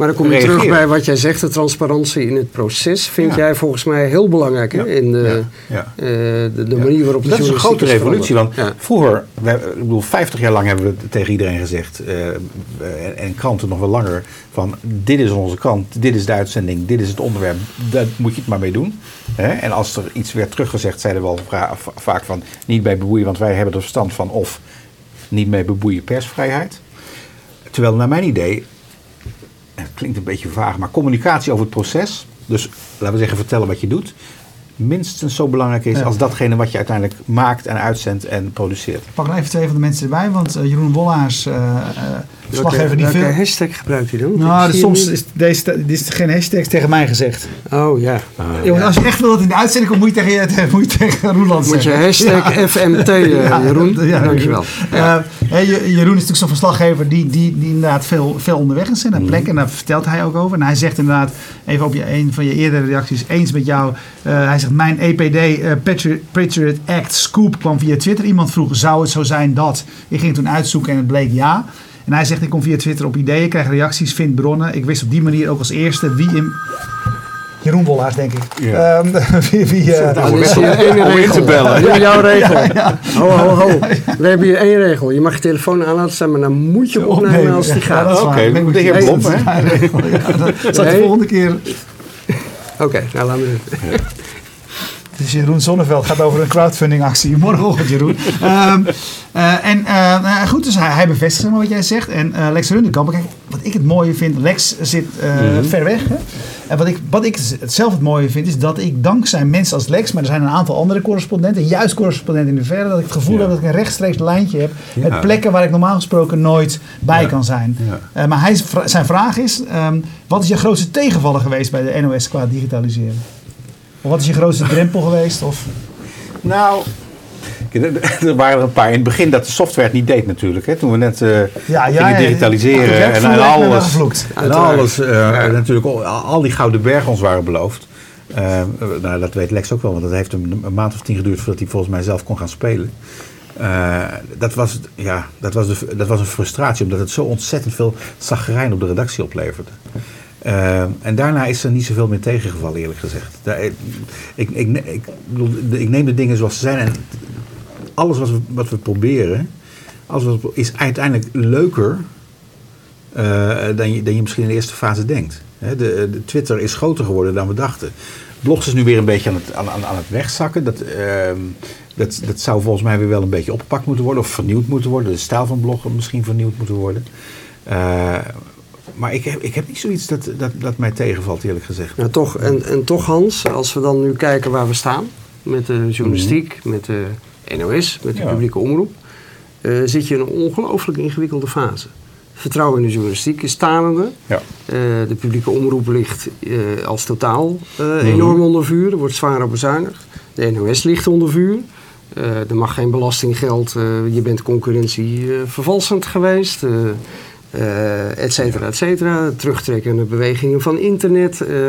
maar dan kom je terug bij wat jij zegt, de transparantie in het proces. Vind jij volgens mij heel belangrijk hè? in de, ja. Uh, de, de manier waarop Dat is een grote revolutie. Want vroeger, ik bedoel, 50 jaar lang hebben we tegen iedereen gezegd, uh, en, en, kranten nog wel langer, van dit is onze krant, dit is de uitzending, dit is het onderwerp, daar moet je het maar mee doen. Hè? En als er iets werd teruggezegd, zeiden we wel vaak van niet bij beboeien, want wij hebben er verstand van, of niet mee beboeien persvrijheid. Terwijl naar mijn idee, klinkt een beetje vaag, maar communicatie over het proces. Dus laten we zeggen, vertellen wat je doet minstens zo belangrijk is als datgene wat je uiteindelijk maakt en uitzendt en produceert. Ik pak nog even twee van de mensen erbij, want uh, Jeroen Wollaars, uh, uh, verslaggever die veel... hashtag gebruikt hij dan? Nou, soms is deze is geen hashtag tegen mij gezegd. Oh ja. Ah, Jongens, als je echt wil dat in de uitzending komt, moet je tegen, je, moet je tegen Roeland Moet je hashtag FMT, Jeroen. Ja, dankjewel. Ja. Jeroen is natuurlijk zo'n verslaggever die, die, die inderdaad veel, veel onderweg is naar plekken. En daar vertelt hij ook over. En hij zegt inderdaad, even op je, een van je eerdere reacties, eens met jou. hij zegt, mijn EPD uh, Patriot Act scoop kwam via Twitter. Iemand vroeg, zou het zo zijn dat? Ik ging toen uitzoeken en het bleek ja. En hij zegt, ik kom via Twitter op ideeën, krijg reacties, vind bronnen. Ik wist op die manier ook als eerste wie in... Jeroen Wollaars, denk ik. Ja. Um, wie, wie, uh, dan is je één regel. te bellen. jouw regel. Ja, Ho, ho, ho. We hebben hier één regel. Je mag je telefoon aan laten staan, maar dan moet je opnemen als die gaat. Oké, okay. de heer Blom, hè? Dat zal de volgende keer... Oké, nou laten we het. Dus Jeroen Zonneveld gaat over een crowdfunding actie. Morgenochtend, Jeroen. um, uh, en uh, goed, dus hij, hij bevestigt wat jij zegt. En uh, Lex Rundekamp, kijk, wat ik het mooie vind, Lex zit mm-hmm. ver weg. Hè? En wat ik, wat ik zelf het mooie vind, is dat ik dankzij mensen als Lex, maar er zijn een aantal andere correspondenten, juist correspondenten in de verre, dat ik het gevoel heb dat ik een rechtstreeks lijntje heb ja. met plekken waar ik normaal gesproken nooit bij kan zijn. maar hij, zijn vraag is, um, wat is je grootste tegenvaller geweest bij de NOS qua digitaliseren? Of wat is je grootste drempel geweest? Of? Nou, er waren er een paar in het begin dat de software het niet deed natuurlijk. Hè? Toen we net uh, ja, ja, gingen digitaliseren ja, en, en, alles. En alles uh, natuurlijk al die gouden bergen ons waren beloofd. Uh, nou, dat weet Lex ook wel, want dat heeft een, een, maand of tien geduurd voordat hij volgens mij zelf kon gaan spelen. dat, was, ja, dat, was de, dat was een frustratie, omdat het zo ontzettend veel zagrijn op de redactie opleverde. Uh, en daarna is er niet zoveel meer tegengevallen, eerlijk gezegd. Daar, ik, ik, ik, ik, ik, neem de dingen zoals ze zijn. En alles wat we, wat we proberen, is uiteindelijk leuker dan, je, dan je misschien in de eerste fase denkt. de, de, Twitter is groter geworden dan we dachten. Blogs is nu weer een beetje aan het, aan, aan het wegzakken. Dat, ehm, dat, dat zou volgens mij weer wel een beetje opgepakt moeten worden of vernieuwd moeten worden. De stijl van bloggen misschien vernieuwd moeten worden. Uh, maar ik heb, ik heb niet zoiets dat, dat, dat mij tegenvalt, eerlijk gezegd. Ja, toch, en, en toch, Hans, als we dan nu kijken waar we staan met de journalistiek, mhm. met de NOS, met de publieke omroep, uh, zit je in een ongelooflijk ingewikkelde fase. Vertrouwen in de journalistiek is talende. Ja. Uh, de publieke omroep ligt uh, als totaal mhm. enorm onder vuur. Er wordt zwaar op bezuinigd. De NOS ligt onder vuur. er mag geen belastinggeld. je bent concurrentie vervalsend geweest uh, et cetera, et cetera. Terugtrekkende bewegingen van internet. Uh,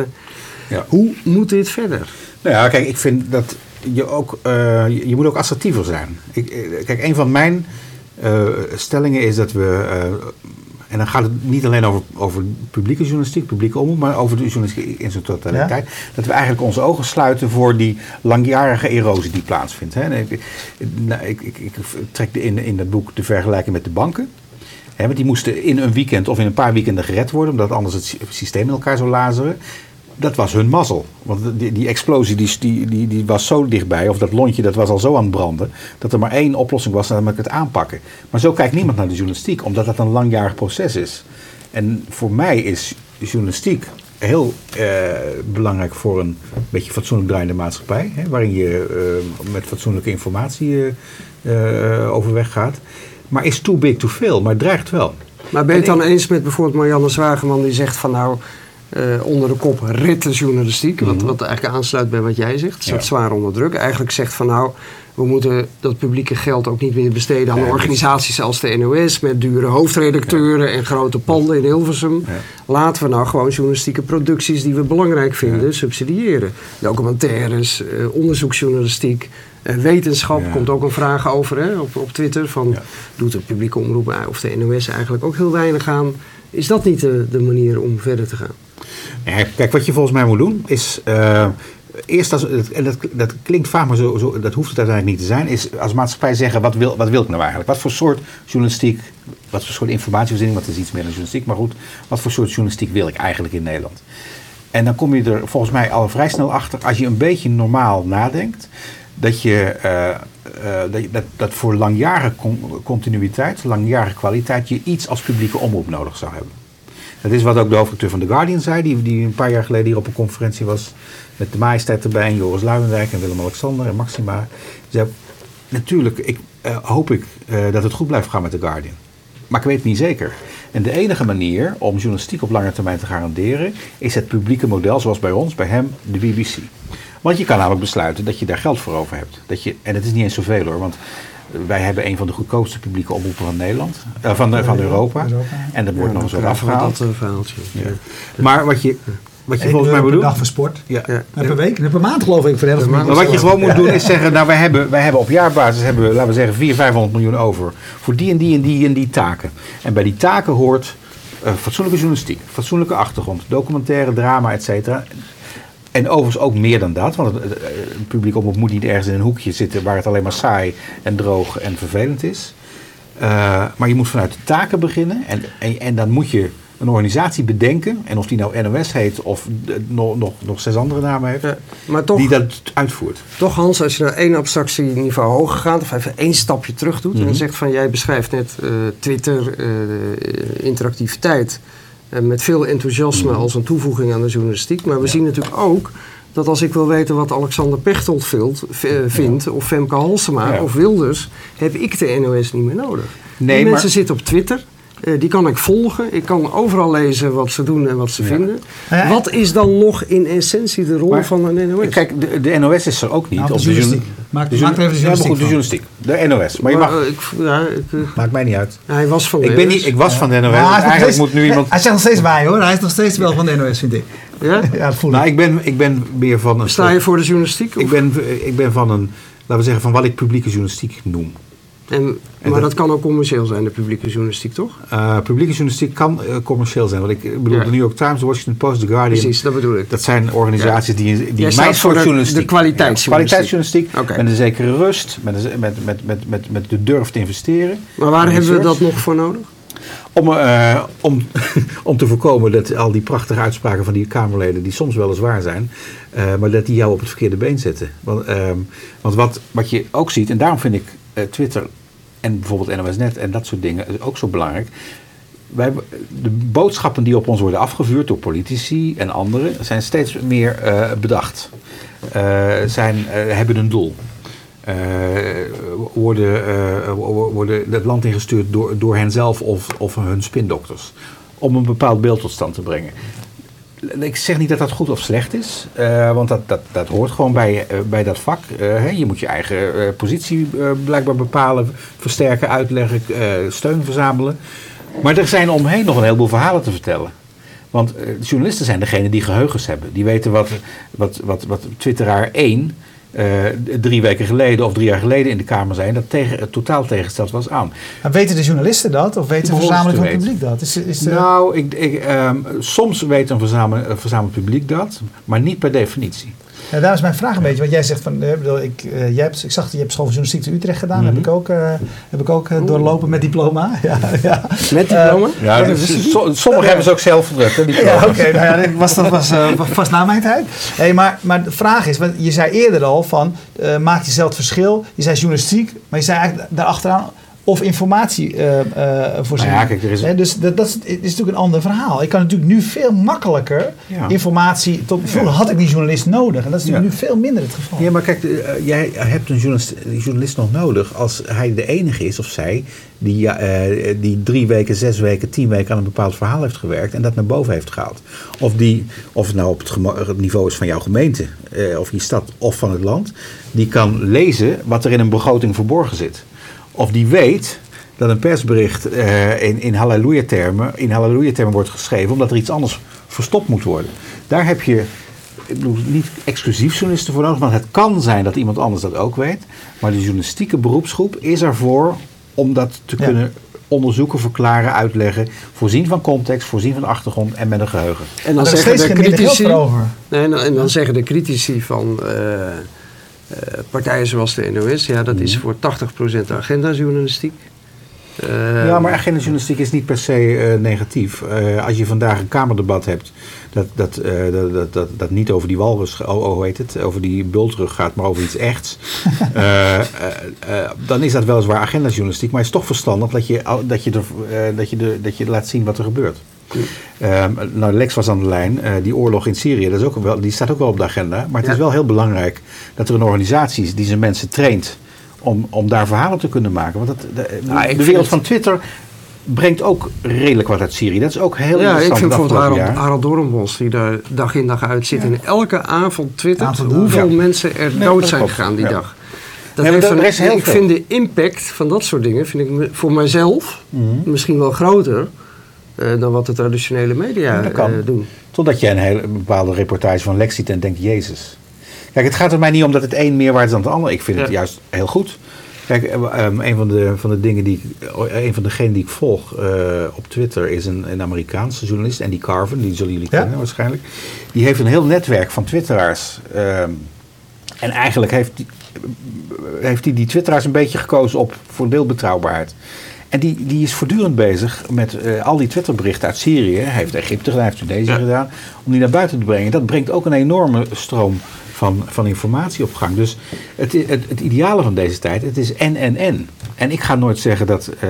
ja. Hoe moet dit verder? Nou ja, kijk, ik vind dat je ook, uh, je, moet ook assertiever zijn. Ik, kijk, een van mijn stellingen is dat we, en dan gaat het niet alleen over, over publieke journalistiek, publieke omroep, maar over de journalistiek in zijn totaliteit. Dat we eigenlijk onze ogen sluiten voor die langjarige erosie die plaatsvindt. Hè. Ik, nou, ik, ik, ik, trek in, in dat boek de vergelijking met de banken want die moesten in een weekend of in een paar weekenden gered worden, omdat anders het systeem in elkaar zou lazeren. Dat was hun mazzel. Want die, die explosie die, die, die, was zo dichtbij, of dat lontje dat was al zo aan het branden, dat er maar één oplossing was, namelijk het aanpakken. Maar zo kijkt niemand naar de journalistiek, omdat dat een langjarig proces is. En voor mij is journalistiek heel eh, belangrijk voor een beetje fatsoenlijk draaiende maatschappij, hè, waarin je eh, met fatsoenlijke informatie uh, overweg gaat. Maar is too big to fail, maar dreigt wel. Maar ben je het dan eens met bijvoorbeeld Marianne Zwageman die zegt van nou... Uh, onder de kop rittenjournalistiek, mm wat, mhm. wat eigenlijk aansluit bij wat jij zegt. Het zit zwaar onder druk. Eigenlijk zegt van nou, we moeten dat publieke geld ook niet meer besteden aan organisaties als de NOS met dure hoofdredacteuren en grote panden in Hilversum. Laten we nou gewoon journalistieke producties die we belangrijk vinden subsidiëren. Documentaires, uh, onderzoeksjournalistiek, uh, wetenschap. Komt ook een vraag over hè, op, op Twitter van doet de publieke omroep of de NOS eigenlijk ook heel weinig aan. Is dat niet de, de manier om verder te gaan? kijk, wat je volgens mij moet doen is uh, eerst, als, en dat, dat klinkt vaak, maar zo, zo, dat hoeft het uiteindelijk niet te zijn, is als maatschappij zeggen, wat wil, wat wil ik nou eigenlijk? Wat voor soort journalistiek, wat voor soort informatievoorziening, het is iets meer dan journalistiek, maar goed, wat voor soort journalistiek wil ik eigenlijk in Nederland? En dan kom je er volgens mij al vrij snel achter, als je een beetje normaal nadenkt, dat je uh, uh, dat, dat, dat, voor langjarige continuïteit, langjarige kwaliteit, je iets als publieke omroep nodig zou hebben. Dat is wat ook de hoofdredacteur van The Guardian zei, die, die een paar jaar geleden hier op een conferentie was met de majesteit erbij en Joris Luijendijk en Willem-Alexander en Maxima. Zei, natuurlijk ik, uh, hoop ik dat het goed blijft gaan met The Guardian. Maar ik weet het niet zeker. En de enige manier om journalistiek op lange termijn te garanderen is het publieke model zoals bij ons, bij hem, de BBC. Want je kan namelijk besluiten dat je daar geld voor over hebt. Dat je, en het is niet eens zoveel hoor, want wij hebben een van de goedkoopste publieke omroepen van Nederland, uh, van, van Europa. En dat wordt nog eens wat afgehaald. Dat verhaaltje. Ja. Maar wat je, wat je volgens mij moet doen. dag voor sport. Ja. ja. per week, per maand geloof ik. Voor maar wat je gewoon moet doen is zeggen, nou wij hebben, wij hebben op jaarbasis hebben we, laten we zeggen, 400, 500 miljoen over. Voor die en die en die en die taken. En bij die taken hoort uh, fatsoenlijke journalistiek, fatsoenlijke achtergrond, documentaire, drama, et cetera. En overigens ook meer dan dat, want het, het publiek omroep moet niet ergens in een hoekje zitten waar het alleen maar saai en droog en vervelend is. Uh, maar je moet vanuit de taken beginnen en, en, en, dan moet je een organisatie bedenken, en of die nou NOS heet of nog, nog, nog zes andere namen heeft, maar toch, die dat uitvoert. Toch Hans, als je naar één abstractieniveau hoger gaat, of even één stapje terug doet, en mhm. zegt van jij beschrijft net uh, Twitter, uh, interactiviteit. Eh, met veel enthousiasme als een toevoeging aan de journalistiek. Maar we zien natuurlijk ook dat als ik wil weten wat Alexander Pechtold vindt, of Femke Halsema of Wilders, heb ik de NOS niet meer nodig. Nee, die mensen zitten op Twitter. Uh, die kan ik volgen. Ik kan overal lezen wat ze doen en wat ze vinden. Nou wat is dan nog in essentie de rol van een NOS? Kijk, de, de, NOS is er ook niet. Nou, de journalistiek. Maak, de, maak even de journalistiek. de journalistiek. De NOS. Maar je mag... Ik, ja, ik, Maakt mij niet uit. Hij was van de ik ben Niet, ik was van de NOS. Eigenlijk moet nu iemand... Hij zegt nog steeds bij hoor. Hij is nog steeds wel van de NOS, vind ik. Ja? ja dat voel ik. Nou, ik ben, ik ben meer van een... Sta je voor de journalistiek? Ik ben, ik ben van een... Laten we zeggen, van wat ik publieke journalistiek noem. En, maar dat, kan ook commercieel zijn, de publieke journalistiek, toch? Uh, publieke journalistiek kan uh, commercieel zijn. Want ik bedoel, de New York Times, de Washington Post, The Guardian. Precies, dat bedoel ik. Dat zijn organisaties ja. die, die mijn soort de, journalistiek... De kwaliteitsjournalistiek. kwaliteitsjournalistiek, okay. met een zekere rust, met, met, met, met, met, met de durf te investeren. Maar waar hebben we dat nog voor nodig? Om, uh, om, om te voorkomen dat al die prachtige uitspraken van die Kamerleden, die soms wel eens waar zijn, uh, maar dat die jou op het verkeerde been zetten. Want, uh, want wat, wat je ook ziet, en daarom vind ik Twitter en bijvoorbeeld NOS.net en dat soort dingen ook zo belangrijk. Wij, de boodschappen die op ons worden afgevuurd door politici en anderen zijn steeds meer bedacht. zijn, hebben een doel. Worden, worden het land ingestuurd door, door henzelf of, of hun spindokters. Om een bepaald beeld tot stand te brengen. Ik zeg niet dat dat goed of slecht is, uh, want dat, dat, dat hoort gewoon bij, bij dat vak. Hè? Je moet je eigen positie blijkbaar bepalen, versterken, uitleggen, steun verzamelen. Maar er zijn omheen nog een heleboel verhalen te vertellen. Want journalisten zijn degene die geheugens hebben. Die weten wat, wat, wat, wat Twitteraar 1 uh, drie weken geleden of drie jaar geleden in de Kamer zijn, dat tegen, totaal tegengesteld was aan. Maar weten de journalisten dat of weten van het publiek dat? Is, is de... Nou, ik, ik, um, soms weet een verzameld publiek dat, maar niet per definitie. Ja, daar is mijn vraag een beetje. Want jij zegt van, uh, ik, uh, jij hebt, ik zag dat je hebt school van journalistiek te Utrecht gedaan. Mm -hmm. Heb ik ook, uh, heb ik ook doorlopen met diploma. ja, ja. Met diploma? ja, dus, sommigen hebben ze ook zelf gedrukt. ja, oké. Okay, nou ja, dat was, dat was vast na mijn tijd. Hey, maar, maar de vraag is, want je zei eerder al van, maak jezelf het verschil. Je zei journalistiek, maar je zei eigenlijk daarachteraan of informatie uh, uh, voorzien. Nou ja, kijk, er is... dus dat, dat is, is, natuurlijk een ander verhaal. Ik kan natuurlijk nu veel makkelijker ja. informatie... Tot, vroeger had ik die journalist nodig. En dat is natuurlijk nu veel minder het geval. Ja, maar kijk, uh, jij hebt een journalist, journalist, nog nodig... als hij de enige is of zij... Die, die drie weken, zes weken, tien weken aan een bepaald verhaal heeft gewerkt... en dat naar boven heeft gehaald. Of, die, of het nou op het, het niveau is van jouw gemeente... of je stad of van het land... die kan lezen wat er in een begroting verborgen zit of die weet dat een persbericht uh, in, in halleluja-termen in halleluja-termen wordt geschreven omdat er iets anders verstopt moet worden. Daar heb je ik bedoel, niet exclusief journalisten voor nodig, maar het kan zijn dat iemand anders dat ook weet. Maar de journalistieke beroepsgroep is ervoor om dat te kunnen onderzoeken, verklaren, uitleggen, voorzien van context, voorzien van achtergrond en met een geheugen. En dan, zeggen de critici, nee, en, en dan zeggen de critici van. Uh, eh, partijen zoals de NOS, ja, dat is mhm. voor 80% agendajournalistiek. Uh, ja, maar agendajournalistiek is niet per se uh, negatief. Uh, als je vandaag een Kamerdebat hebt dat, dat, dat, dat, dat, dat, niet over die walrus, oh, oh, hoe heet het, over die bultrug gaat, maar over iets echts, dan is dat weliswaar agendajournalistiek. Maar het is toch verstandig dat je, dat je, er, dat je, dat je laat zien wat er gebeurt. Um, nou, Lex was aan de lijn. Uh, die oorlog in Syrië, dat is ook wel, die staat ook wel op de agenda. Maar het is wel heel belangrijk dat er een organisatie is die zijn mensen traint om, om daar verhalen te kunnen maken. Want dat, de, nou, de wereld van Twitter brengt ook redelijk wat uit Syrië. Dat is ook heel ja, interessant. Ja, ik vind bijvoorbeeld Harald, Doornbos, die daar dag in dag uit zit. Ja. En elke avond twittert hoeveel mensen er dood zijn gegaan die dag. Dat heeft een, heel ik vind de impact van dat soort dingen vind ik voor mijzelf mm misschien wel groter uh, dan wat de traditionele media uh, doen. Totdat je een, hele, bepaalde reportage van Lex ziet en denkt, Jezus. Kijk, het gaat er mij niet om dat het een meer waard is dan het ander. Ik vind het juist heel goed. Kijk, um, een van de, van de dingen die een van degenen die ik volg uh, op Twitter is een, een Amerikaanse journalist, Andy Carven, die zullen jullie ja. kennen waarschijnlijk. Die heeft een heel netwerk van Twitteraars. Um, en eigenlijk heeft hij heeft die, die Twitteraars een beetje gekozen op voor deelbetrouwbaarheid. En die, die is voortdurend bezig met uh, al die Twitterberichten uit Syrië. Hij heeft Egypte gedaan, hij heeft Tunesië gedaan. Om die naar buiten te brengen. Dat brengt ook een enorme stroom van, van informatie op gang. Dus het, het, het ideale van deze tijd, het is en, en, en. En ik ga nooit zeggen dat... Uh,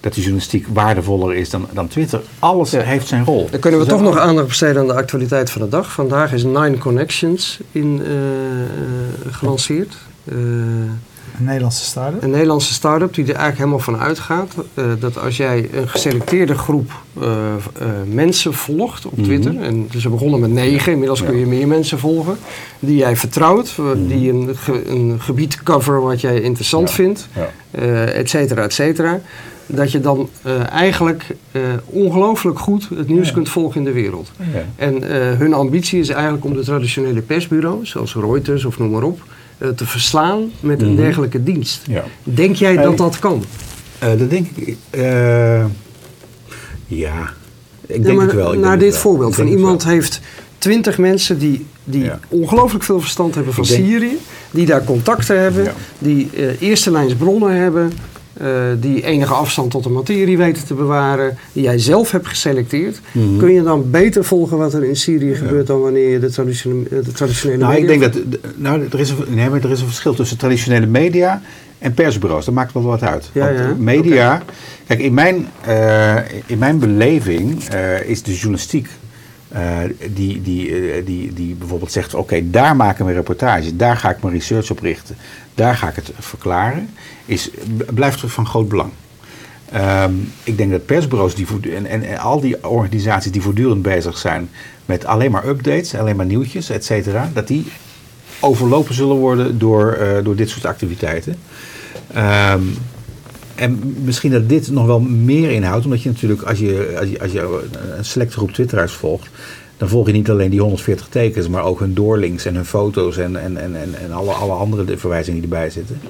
dat de journalistiek waardevoller is dan, dan Twitter. Alles heeft zijn rol. Dan kunnen we dus toch nog aandacht besteden aan de actualiteit van de dag. Vandaag is Nine Connections in, uh, gelanceerd. Een Nederlandse start-up? Een Nederlandse start-up die er eigenlijk helemaal van uitgaat uh, dat als jij een geselecteerde groep uh, uh, mensen volgt op Twitter, mm -hmm. en dus we begonnen met negen, inmiddels ja. kun je meer mensen volgen, die jij vertrouwt, mm -hmm. die een, ge, een, gebied cover wat jij interessant ja. vindt, ja. et cetera, et cetera dat je dan uh, eigenlijk uh, ongelooflijk goed het nieuws ja. kunt volgen in de wereld. Ja. En uh, hun ambitie is eigenlijk om de traditionele persbureaus, zoals Reuters of noem maar op, te verslaan met een -hmm. dergelijke dienst. Ja. Denk jij dat dat kan? Uh, dat denk ik. Uh, ja, ik denk het wel. Ik naar dit wel. voorbeeld van iemand heeft twintig mensen die, die ja. ongelooflijk veel verstand hebben van denk... Syrië, die daar contacten hebben, ja. die eerste lijns bronnen hebben. Die enige afstand tot de materie weten te bewaren, die jij zelf hebt geselecteerd, mhm. kun je dan beter volgen wat er in Syrië gebeurt dan wanneer je de, traditionele, de traditionele nou, Ik denk dat, nou, er, is een, nee, maar er is een verschil tussen traditionele media en persbureaus. Dat maakt wel wat uit. Ja, ja. media, kijk, in mijn, uh, in mijn beleving uh, is de journalistiek uh, die, die, die, die bijvoorbeeld zegt: oké, daar maken we reportages, daar ga ik mijn research op richten, daar ga ik het verklaren, is, blijft van groot belang. Um, ik denk dat persbureaus die en, en, en, al die organisaties die voortdurend bezig zijn met alleen maar updates, alleen maar nieuwtjes, et cetera, dat die overlopen zullen worden door, uh, door dit soort activiteiten. Um, en misschien dat dit nog wel meer inhoudt, omdat je natuurlijk, als je, als je, als je een selecte groep Twitteraars volgt, dan volg je niet alleen die 140 tekens, maar ook hun doorlinks en hun foto's en, en, en, en alle, alle andere verwijzingen die erbij zitten.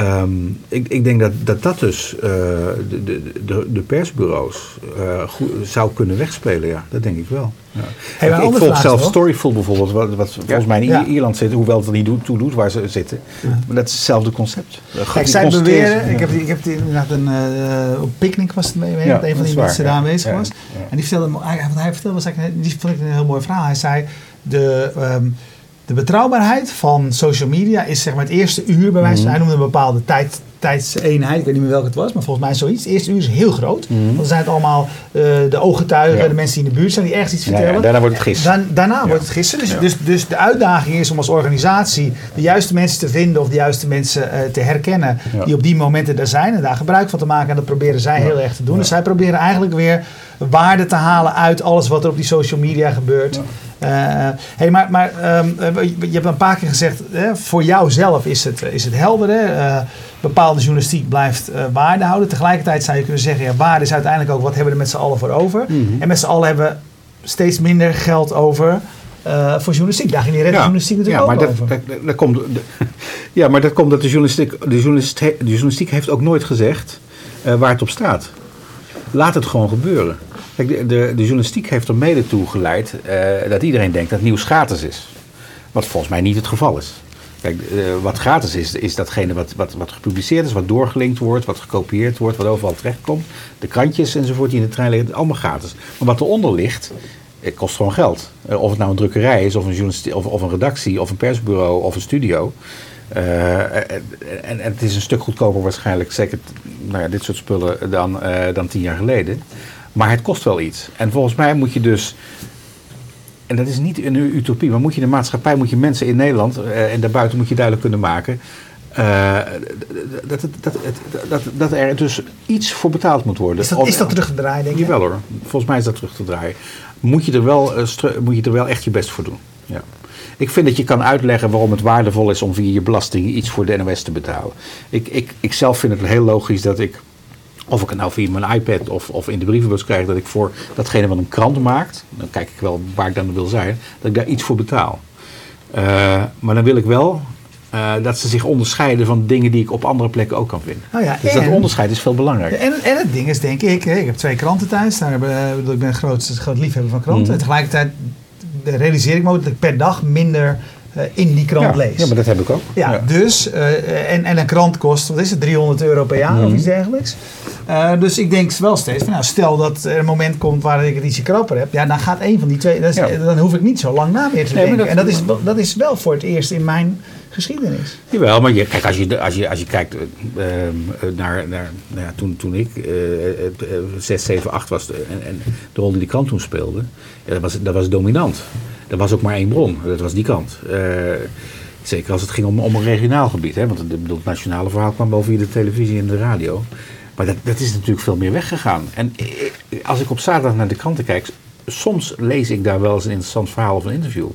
Um, ik, ik, denk dat dat, dat dus uh, de, de, de, persbureaus uh, goed, zou kunnen wegspelen, ja. Dat denk ik wel. Ja. Hey, ik, ik volg zelf Storyful bijvoorbeeld, wat, wat volgens mij in ja. Ierland zit, hoewel het er niet toe doet waar ze zitten. Ja. Maar dat is hetzelfde concept. Kijk, zij beweren, ik heb, ik heb inderdaad een uh, op picknick was het mee, met een van die mensen daar aanwezig was. En die vertelde, hij, hij vertelde, was eigenlijk, die vond ik een heel mooi verhaal. Hij zei, de... Um, de betrouwbaarheid van social media is zeg maar het eerste uur bij wijze van. Hij noemde een bepaalde tijd, tijdseenheid, ik weet niet meer welke het was, maar volgens mij zoiets. Het eerste uur is heel groot. Mm Want dan zijn het allemaal uh, de ooggetuigen, de mensen die in de buurt zijn, die ergens iets vertellen. Ja, daarna wordt het gissen. daarna wordt het gissen. Dus, dus, dus, de uitdaging is om als organisatie de juiste mensen te vinden of de juiste mensen uh, te herkennen die op die momenten er zijn en daar gebruik van te maken. En dat proberen zij heel erg te doen. Dus zij proberen eigenlijk weer waarde te halen uit alles wat er op die social media gebeurt. Uh, hey, maar maar um, je hebt een paar keer gezegd, hè, voor jou zelf is het, is het helder. Hè? Uh, bepaalde journalistiek blijft uh, waarde houden. Tegelijkertijd zou je kunnen zeggen, ja, waarde is uiteindelijk ook wat hebben we er met z'n allen voor over. Mm -hmm. En met z'n allen hebben we steeds minder geld over uh, voor journalistiek. Daar ging die ja, journalistiek natuurlijk ja, maar ook dat, over. Dat, dat, komt, ja, maar dat komt dat de journalistiek, de journalistiek, de journalistiek heeft ook nooit gezegd uh, waar het op staat. Laat het gewoon gebeuren. Kijk, de, de, de journalistiek heeft er mede toe geleid uh, dat iedereen denkt dat nieuws gratis is. Wat volgens mij niet het geval is. Kijk, uh, wat gratis is, is datgene wat, wat, wat gepubliceerd is, wat doorgelinkt wordt, wat gekopieerd wordt, wat overal terechtkomt. De krantjes enzovoort die in de trein liggen, allemaal gratis. Maar wat eronder ligt, het kost gewoon geld. Uh, of het nou een drukkerij is, of een, of, of een redactie, of een persbureau, of een studio. En, en, het is een stuk goedkoper waarschijnlijk, zeker nou ja, dit soort spullen, dan, dan tien jaar geleden. Maar het kost wel iets. En volgens mij moet je dus. En dat is niet een utopie, maar moet je de maatschappij, moet je mensen in Nederland uh, en daarbuiten moet je duidelijk kunnen maken. Uh, dat, dat, dat, dat, dat er dus iets voor betaald moet worden. Is dat, is dat terug te draaien, denk je? Jawel hoor, volgens mij is dat terug te draaien. Moet je er wel, uh, moet je er wel echt je best voor doen. Ja. Ik vind dat je kan uitleggen waarom het waardevol is om via je belasting iets voor de NOS te betalen. Ik, ik, ik zelf vind het heel logisch dat ik of ik het nou via mijn iPad of, of in de brievenbus krijg, dat ik voor datgene wat een krant maakt, dan kijk ik wel waar ik dan wil zijn, dat ik daar iets voor betaal. Uh, maar dan wil ik wel uh, dat ze zich onderscheiden van dingen die ik op andere plekken ook kan vinden. Oh ja, dus dat onderscheid is veel belangrijker. En, en het ding is, denk ik, ik heb twee kranten thuis. Daar hebben, eh, ik ben een groot, groot liefhebber van kranten. Mm. En tegelijkertijd realiseer ik me ook dat ik per dag minder in die krant ja, lees. Ja, maar dat heb ik ook. Ja, ja. dus, uh, en, en een krant kost, wat is het, 300 euro per jaar mm. of iets dergelijks. Uh, dus ik denk wel steeds, van, nou, stel dat er een moment komt waar ik het ietsje krapper heb, ja, dan gaat een van die twee, is, ja. dan hoef ik niet zo lang na meer te nee, denken. Dat, en dat is, dat is wel voor het eerst in mijn geschiedenis. Jawel, maar je, kijk, als je, als je, als je kijkt uh, naar, naar nou ja, toen, toen ik uh, 6, 7, 8 was en, en de rol die de krant toen speelde, dat, was, dat was dominant. Er was ook maar één bron, dat was die kant. Uh, zeker als het ging om, om een regionaal gebied. Hè? Want het, het nationale verhaal kwam wel via de televisie en de radio. Maar dat, dat is natuurlijk veel meer weggegaan. En als ik op zaterdag naar de kranten kijk, soms lees ik daar wel eens een interessant verhaal of een interview.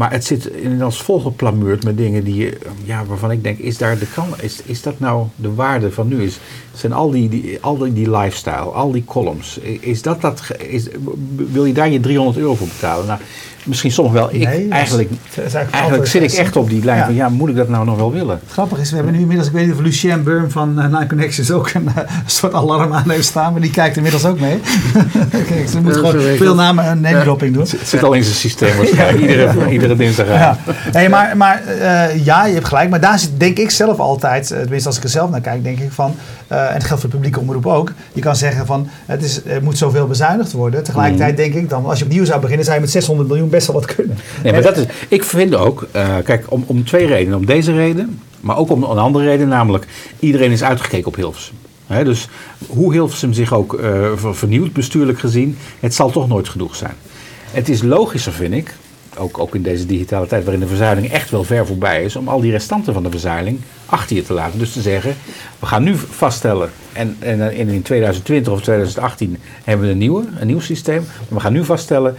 Maar het zit in als volgeplamuurd met dingen die, ja, waarvan ik denk, is, daar de kan, is, is dat nou de waarde van nu? Is, zijn al die, die, al die, die lifestyle, al die columns, is dat dat, is, wil je daar je 300 euro voor betalen? Nou, misschien soms wel. Ik, nee, eigenlijk eigenlijk, eigenlijk zit ik echt op die lijn ja. van, ja, moet ik dat nou nog wel willen? Grappig is, we hebben nu inmiddels, ik weet niet of Lucien Burm van uh, Nine Connections ook een, uh, soort alarm aan heeft staan, maar die kijkt inmiddels ook mee. Kijk, ze moet gewoon veel namen een name dropping doen. Het zit al in zijn systeem waarschijnlijk. Iedere, iedere dinsdag ja. Hey, maar maar uh, ja, je hebt gelijk. Maar daar zit denk ik zelf altijd, tenminste als ik er zelf naar kijk, denk ik van, uh, en het geldt voor de publieke omroep ook. Je kan zeggen van, het, is, het moet zoveel bezuinigd worden. Tegelijkertijd mm. denk ik dan, als je opnieuw zou beginnen, zou je met 600 miljoen best wel wat kunnen. Nee, maar dat is, ik vind ook, kijk, om, om twee redenen. Om deze reden, maar ook om een andere reden, namelijk iedereen is uitgekeken op Hilversum dus hoe Hilversum zich ook uh, vernieuwt, bestuurlijk gezien, het zal toch nooit genoeg zijn. Het is logischer, vind ik, ook, ook in deze digitale tijd waarin de verzuiling echt wel ver voorbij is, om al die restanten van de verzuiling achter je te laten. Dus te zeggen, we gaan nu vaststellen, en, en, in 2020 of 2018 hebben we een, nieuwe, een nieuw systeem, we gaan nu vaststellen,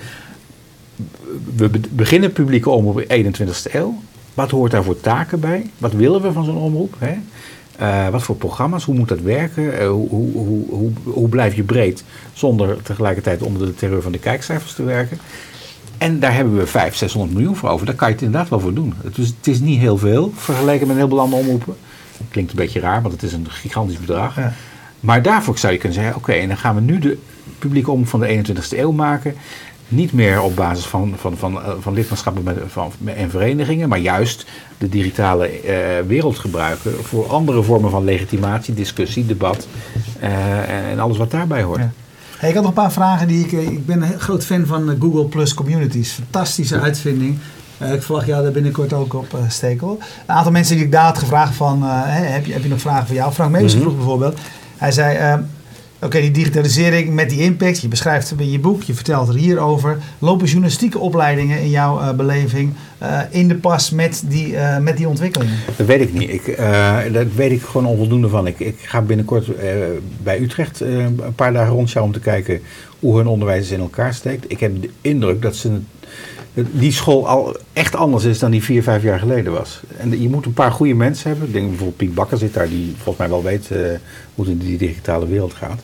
we beginnen publieke omroep in de 21ste eeuw. Wat hoort daar voor taken bij? Wat willen we van zo'n omroep? Hè? Uh, wat voor programma's? Hoe moet dat werken? Uh, hoe, hoe, hoe, hoe, blijf je breed zonder tegelijkertijd onder de terreur van de kijkcijfers te werken? En daar hebben we 500, 600 miljoen voor over. Daar kan je het inderdaad wel voor doen. Het is, het is niet heel veel vergeleken met een heleboel andere omroepen. Klinkt een beetje raar, want het is een gigantisch bedrag. Ja. Maar daarvoor zou je kunnen zeggen: oké, en dan gaan we nu de publieke omroep van de 21ste eeuw maken niet meer op basis van, van, van, eh, van lidmaatschappen met, van, en verenigingen, maar juist de digitale uh, wereld gebruiken voor andere vormen van legitimatie, discussie, debat uh, en alles wat daarbij hoort. Ja. Hey, ik had nog een paar vragen die ik. Ik ben een groot fan van Google Plus Communities. Fantastische uitvinding. ik verwacht jou daar binnenkort ook op, Stekel. Een aantal mensen die ik daar had gevraagd van, heb, je, heb je nog vragen voor jou? Frank Mees mm vroeg bijvoorbeeld. Hij zei, Oké, die digitalisering met die impact, je beschrijft het in je boek, je vertelt er hierover. Lopen journalistieke opleidingen in jouw uh, beleving uh, in de pas met die, uh, met die ontwikkelingen? Dat weet ik niet. Ik, daar weet ik gewoon onvoldoende van. Ik, ik ga binnenkort bij Utrecht een paar dagen rondschouwen om te kijken hoe hun onderwijs in elkaar steekt. Ik heb de indruk dat ze die school al echt anders is dan die vier, vijf jaar geleden was. En je moet een paar goede mensen hebben. Ik denk bijvoorbeeld Piet Bakker zit daar, die volgens mij wel weet hoe het in die digitale wereld gaat.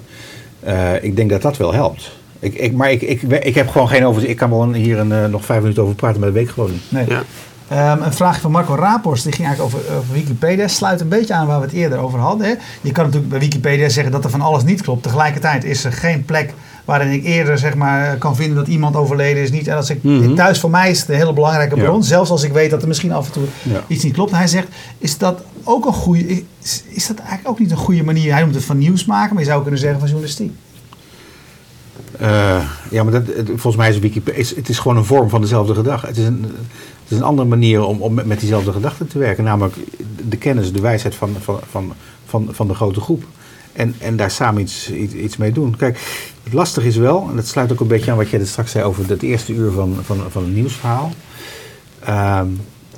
Uh, ik denk dat dat wel helpt. Ik, ik, maar ik, ik, ik heb gewoon geen overzicht. Ik kan wel hier een, uh, nog vijf minuten over praten, maar dat weet ik gewoon niet. Nee. Ja. Um, een vraag van Marco Rapors, die ging eigenlijk over, over, Wikipedia. Sluit een beetje aan waar we het eerder over hadden. Hè. Je kan natuurlijk bij Wikipedia zeggen dat er van alles niet klopt. Tegelijkertijd is er geen plek waarin ik eerder zeg maar, kan vinden dat iemand overleden is. Niet. En als ik, mm Thuis voor mij is het een hele belangrijke bron. Zelfs als ik weet dat er misschien af en toe iets niet klopt. Hij zegt, is dat ook een goede... Is, is dat eigenlijk ook niet een goede manier? Hij noemt het van nieuws maken, maar je zou kunnen zeggen van journalistiek. Uh, ja, maar dat, volgens mij is Wikipedia. Is, het is gewoon een vorm van dezelfde gedachte. Het is een, het is een andere manier om, om met, diezelfde gedachten te werken. Namelijk de kennis, de wijsheid van, van, van, van, van de grote groep. En, en daar samen iets, iets, mee doen. Kijk, het lastige is wel, en dat sluit ook een beetje aan wat jij straks zei over het eerste uur van, van, van een nieuwsverhaal. Uh,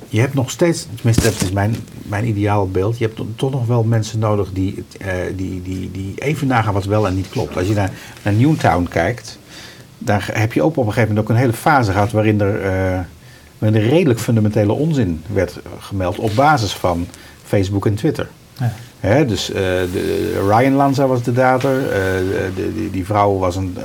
je hebt nog steeds, tenminste dat is mijn, mijn ideaalbeeld, je hebt toch nog wel mensen nodig die, uh, die, die, die even nagaan wat wel en niet klopt. Als je naar, naar Newtown kijkt, daar heb je ook op een gegeven moment ook een hele fase gehad waarin er, uh, waarin er redelijk fundamentele onzin werd gemeld op basis van Facebook en Twitter. Ja. Dus uh, de, Ryan Lanza was de dader. Uh, de, die, die, vrouw was een,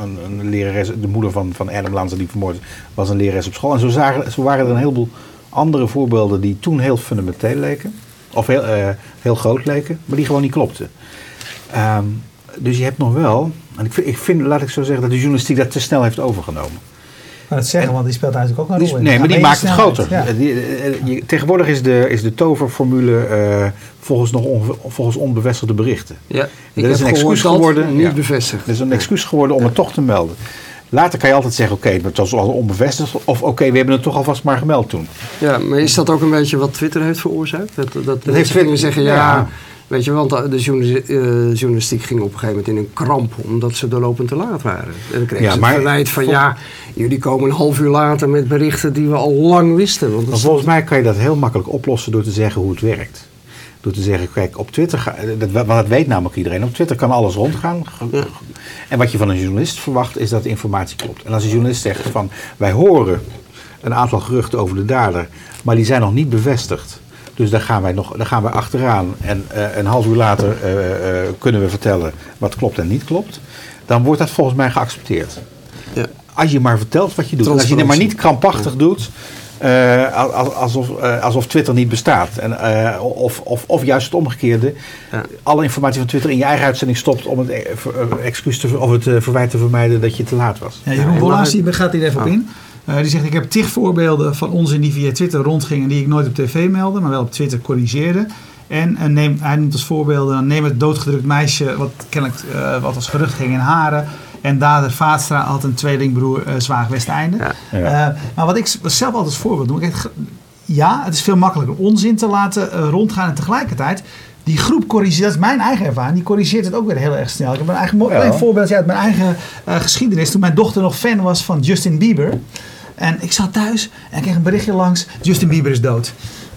een, een, lerares, de moeder van, van Adam Lanza die vermoord was een lerares op school. En zo, zagen, waren er een heleboel andere voorbeelden die toen heel fundamenteel leken. Of heel, heel groot leken, maar die gewoon niet klopten. Um, dus je hebt nog wel, en ik ik vind, laat ik zo zeggen, dat de journalistiek dat te snel heeft overgenomen. Maar dat zeggen, want die speelt eigenlijk ook een rol in. Nee, maar die maakt het groter. Ja. Die, die, tegenwoordig is de, is de toverformule uh, volgens, nog on, volgens onbevestigde berichten. Ja, dat is een excuus geworden. Niet bevestigd. Dat is een excuus geworden om het toch te melden. Later kan je altijd zeggen, oké, okay, het was al onbevestigd. Of oké, we hebben het toch alvast maar gemeld toen. Ja, maar is dat ook een beetje wat Twitter heeft veroorzaakt? Dat, dat, dat heeft Twitter zeggen, ja, Weet je, want de uh, journalistiek ging op een gegeven moment in een kramp, omdat ze doorlopend te laat waren. En dan kregen ja, ze het verwijt van, ja, jullie komen een half uur later met berichten die we al lang wisten. Want volgens mij kan je dat heel makkelijk oplossen door te zeggen hoe het werkt. Door te zeggen, kijk, op Twitter, dat, want dat weet namelijk iedereen, op Twitter kan alles rondgaan. En wat je van een journalist verwacht, is dat de informatie klopt. En als een journalist zegt van, wij horen een aantal geruchten over de dader, maar die zijn nog niet bevestigd. Dus daar gaan wij, nog, daar gaan wij achteraan. En uh, een half uur later uh, uh, kunnen we vertellen wat klopt en niet klopt. Dan wordt dat volgens mij geaccepteerd. Ja. Als je maar vertelt wat je doet. Als je het maar niet krampachtig doet. Uh, alsof, uh, alsof Twitter niet bestaat. En, uh, of, of, of juist het omgekeerde. Ja. Alle informatie van Twitter in je eigen uitzending stopt om het, excuus te, of het verwijt te vermijden dat je te laat was. Ja, Jeroen ja, gaat hier even op in. Die zegt, ik heb tig voorbeelden van onzin die via Twitter rondgingen... die ik nooit op tv meldde, maar wel op Twitter corrigeerde. En neem, hij noemt als voorbeelden, neem het doodgedrukt meisje... wat kennelijk wat als gerucht ging in Haren... En dader Vaatstra had een tweelingbroer uh, Zwaag Westeinde. Ja. maar wat ik zelf altijd als voorbeeld doe... Ik, ja, het is veel makkelijker onzin te laten rondgaan en tegelijkertijd die groep corrigeert, dat is mijn eigen ervaring, die corrigeert het ook weer heel erg snel. Ik heb een eigen ja. voorbeeld uit mijn eigen uh, geschiedenis. Toen mijn dochter nog fan was van Justin Bieber. En ik zat thuis en ik kreeg een berichtje langs: Justin Bieber is dood.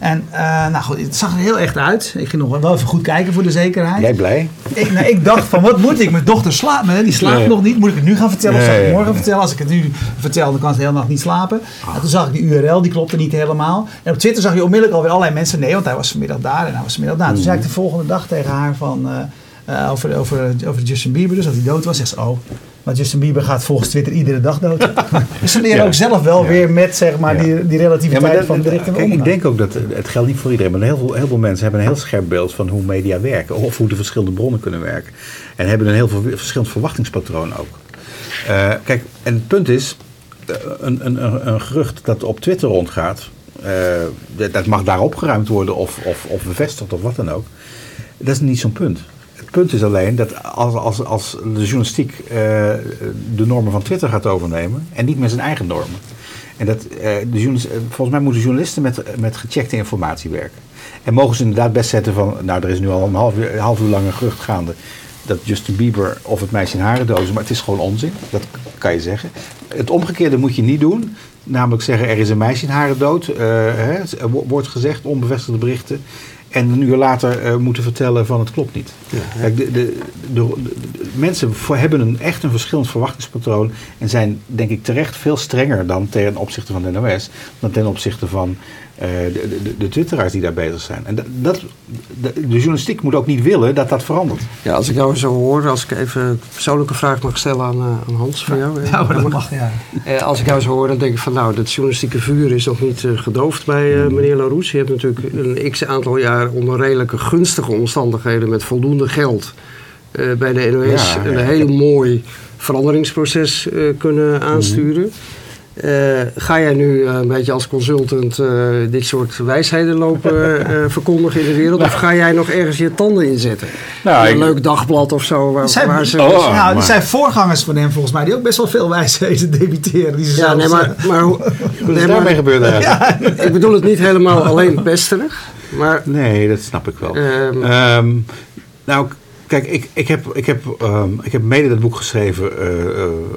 En uh, nou goed, het zag er heel echt uit. Ik ging nog wel even goed kijken voor de zekerheid. Jij blij? Ik, nou, ik dacht van, wat moet ik? Mijn dochter slaapt me, die slaapt nog niet. Moet ik het nu gaan vertellen of zal ik het morgen vertellen? Als ik het nu vertel, dan kan ze de hele nacht niet slapen. En toen zag ik die URL, die klopte niet helemaal. En op Twitter zag je onmiddellijk alweer allerlei mensen. Nee, want hij was vanmiddag daar en hij was vanmiddag daar. Toen zei ik de volgende dag tegen haar van... Uh, uh, over, over, over Justin Bieber, dus dat hij dood was. Zegt ze, oh, maar Justin Bieber gaat volgens Twitter iedere dag dood. dus ze leren ook zelf wel weer met zeg maar, die, die relativiteit van de berichten kijk, Ik denk ook dat het geldt niet voor iedereen, maar heel veel, heel veel mensen hebben een heel scherp beeld van hoe media werken. Of hoe de verschillende bronnen kunnen werken. En hebben een heel veel verschillend verwachtingspatroon ook. Uh, kijk, en het punt is, eh, een, een, een gerucht dat op Twitter rondgaat, uh, dat mag daar opgeruimd worden of, of, of bevestigd of wat dan ook. Dat is niet zo'n punt punt is alleen dat als, als, als de journalistiek uh, de normen van Twitter gaat overnemen en niet meer zijn eigen normen. En dat, uh, de volgens mij moeten journalisten met, met gecheckte informatie werken. En mogen ze inderdaad best zetten van, nou er is nu al een half uur, half uur lang een gerucht gaande dat Justin Bieber of het meisje in haren dozen, maar het is gewoon onzin. Dat kan je zeggen. Het omgekeerde moet je niet doen. Namelijk zeggen, er is een meisje in haren dood. Hè, wordt gezegd, onbevestigde berichten en een uur later uh, moeten vertellen van het klopt niet. Ja, de, de, de, mensen hebben een, echt een verschillend verwachtingspatroon en zijn denk ik terecht veel strenger dan ten opzichte van de NOS dan ten opzichte van de, de, de, twitteraars die daar bezig zijn. En dat, de, de, journalistiek moet ook niet willen dat dat verandert. Ja, als ik jou zo hoor, als ik even een persoonlijke vraag mag stellen aan, uh, aan Hans van jou. Ja, dat mag, ja. Uh, als ik jou zo hoor, dan denk ik van nou, dat journalistieke vuur is nog niet gedoofd bij mm. meneer Larousse. Je hebt natuurlijk een x aantal jaar onder redelijke gunstige omstandigheden met voldoende geld bij de NOS een hele mooi veranderingsproces kunnen aansturen. Mm. Uh, ga jij nu uh, een beetje als consultant uh, dit soort wijsheden lopen verkondigen in de wereld? of ga jij nog ergens je tanden inzetten? Nou, een leuk dagblad of zo. Waar, zijn, waar ze, oh, nou, er zijn voorgangers van hem volgens mij die ook best wel veel wijsheden debiteren. Die ze ja, nee, maar, maar hoe nee, daarmee gebeurd ja, Ik bedoel het niet helemaal alleen pesterig. Maar, nee, dat snap ik wel. Um, nou, Kijk, ik, ik, heb, ik, heb, um, ik heb mede dat boek geschreven uh,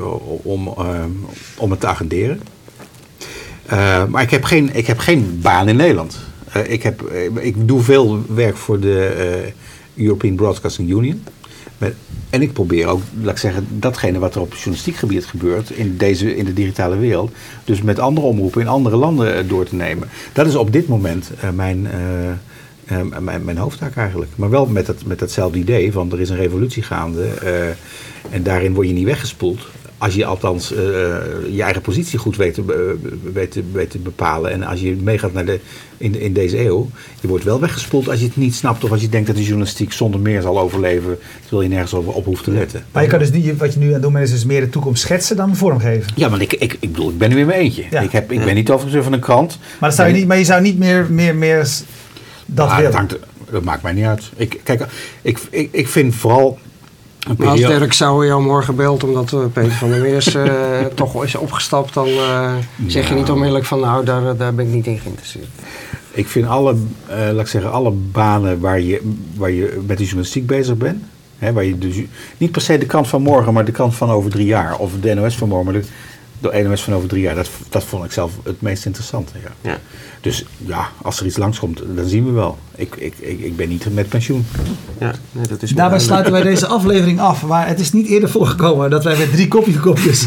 uh, om, um, om het te agenderen. Uh, maar ik heb, geen, ik heb geen baan in Nederland. ik, heb, ik doe veel werk voor de European Broadcasting Union. En ik probeer ook, laat ik zeggen, datgene wat er op journalistiek gebied gebeurt in, deze, in de digitale wereld, dus met andere omroepen in andere landen door te nemen. Dat is op dit moment mijn, uh, mijn, mijn, hoofdtaak eigenlijk. Maar wel met, het, met datzelfde idee van er is een revolutie gaande uh, en daarin word je niet weggespoeld. Als je althans uh, je eigen positie goed weet te, weet, weet te bepalen. En als je meegaat naar de, in, in deze eeuw. Je wordt wel weggespoeld als je het niet snapt. Of als je denkt dat de journalistiek zonder meer zal overleven. Terwijl je nergens over op hoeft te letten. Maar je kan dus niet, wat je nu aan het doen bent, is dus meer de toekomst schetsen dan vormgeven. Ja, maar ik, ik, ik bedoel, ik ben nu weer mijn eentje. Ik, heb, ik ben niet overigens van een krant. Maar, zou je niet, maar je zou niet meer, meer, meer dat. Dat, maakt mij niet uit. Ik, kijk, ik, ik, ik vind vooral. Maar als Dirk zou jou morgen belt omdat uh, Peter van der Meers uh, toch is opgestapt, dan uh, zeg je niet onmiddellijk van nou, daar, daar ben ik niet in geïnteresseerd. Ik vind alle, laat ik zeggen, alle banen waar je, waar je met de journalistiek bezig bent, hè, waar je dus, niet per se de kant van morgen, maar de kant van over drie jaar, of de NOS van morgen, maar de, de NOS van over drie jaar, dat, dat vond ik zelf het meest interessante. Ja. ja. Dus ja, als er iets langskomt, dan zien we wel. Ik, ik, ik, ik ben niet met pensioen. Ja, nee, dat is Daarbij sluiten wij deze aflevering af. Maar het is niet eerder voorgekomen dat wij met drie koffiekopjes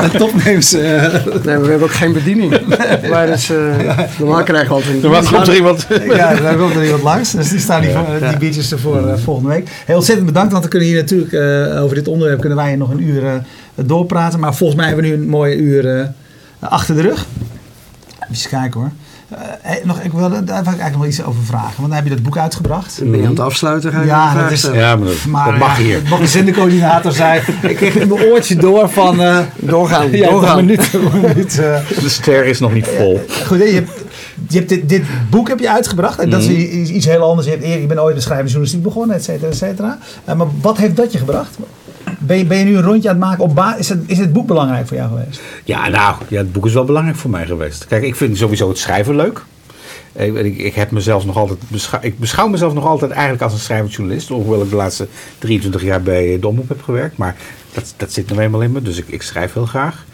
met topnames... Uh, nee, we hebben ook geen bediening. maar dus, uh, normaal krijgen we altijd... Normaal komt er iemand... ja, daar komt er iemand langs. Dus die staan die, ja. die biertjes ervoor uh, volgende week. Heel ontzettend bedankt, want we kunnen hier natuurlijk over dit onderwerp kunnen wij nog een uur doorpraten. Maar volgens mij hebben we nu een mooie uur achter de rug. Even kijken hoor. Uh, Hey, nog, ik wil daar eigenlijk nog iets over vragen. Want dan heb je dat boek uitgebracht. Ben je aan het afsluiten? Ga je ja, dat is, ja, maar dat, maar, dat mag hier. Wat de zendercoördinator zei. ik kreeg in mijn oortje door van... Uh, doorgaan, ja, doorgaan. Minuut, minuut, uh, de ster is nog niet vol. goed, je hebt, je hebt dit, dit, boek heb je uitgebracht. En dat is mhm. iets heel anders. Je, hebt, je bent ooit een schrijver journalistiek begonnen, et cetera, et cetera. Uh, maar wat heeft dat je gebracht? Ben je, ben nu een rondje aan het maken? Op is, het, is het boek belangrijk voor jou geweest? Ja, nou, ja, het boek is wel belangrijk voor mij geweest. Kijk, ik vind sowieso het schrijven leuk. Ik, ik, heb mezelf nog altijd beschouw, ik beschouw mezelf nog altijd eigenlijk als een schrijvend journalist. Hoewel ik de laatste 23 jaar bij Domop heb gewerkt. Maar dat, dat zit nog eenmaal in me, dus ik, ik schrijf heel graag.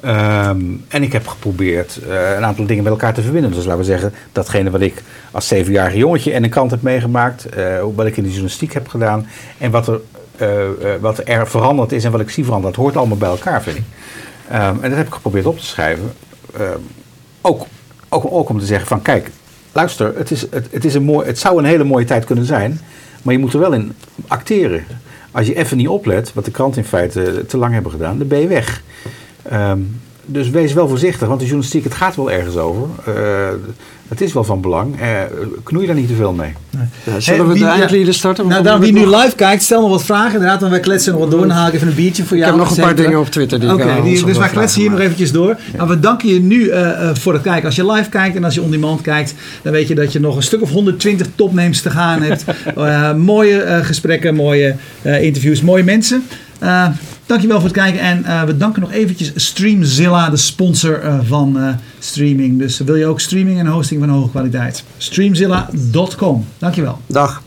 Ehm, en ik heb geprobeerd uh, een aantal dingen met elkaar te verbinden. Dus laten we zeggen, datgene wat ik als zevenjarig jongetje en een kant heb meegemaakt, uh, wat ik in de journalistiek heb gedaan en wat er, wat er veranderd is en wat ik zie veranderen, dat hoort allemaal bij elkaar, vind ik. Um, en dat heb ik geprobeerd op te schrijven. Um, ook, ook, ook om te zeggen van, kijk, luister, het, is, het, is een mooi, het zou een hele mooie tijd kunnen zijn, maar je moet er wel in acteren. Als je even niet oplet, wat de krant in feite te lang hebben gedaan, dan ben je weg. Um, dus wees wel voorzichtig, want de journalistiek, het gaat wel ergens over. Uh, het is wel van belang. Uh, knoei daar niet te veel mee. Nee. Ja, zullen we de eindlieden starten? Nou, dan, wie nu live kijkt, stel nog wat vragen. Inderdaad, dan wij kletsen nog wat door. Dan haal ik even een biertje voor jou. Ik heb nog een paar dingen op Twitter. Oké, okay, dus wij kletsen hier nog eventjes door. Ja. Nou, we danken je nu uh, voor het kijken. Als je live kijkt en als je on-demand kijkt, dan weet je dat je nog een stuk of 120 topnames te gaan hebt. mooie gesprekken, mooie interviews, mooie mensen. Dankjewel voor het kijken. En uh, we danken nog eventjes Streamzilla, de sponsor uh, van uh, streaming. Dus wil je ook streaming en hosting van hoge kwaliteit? Streamzilla.com. Dankjewel. Dag.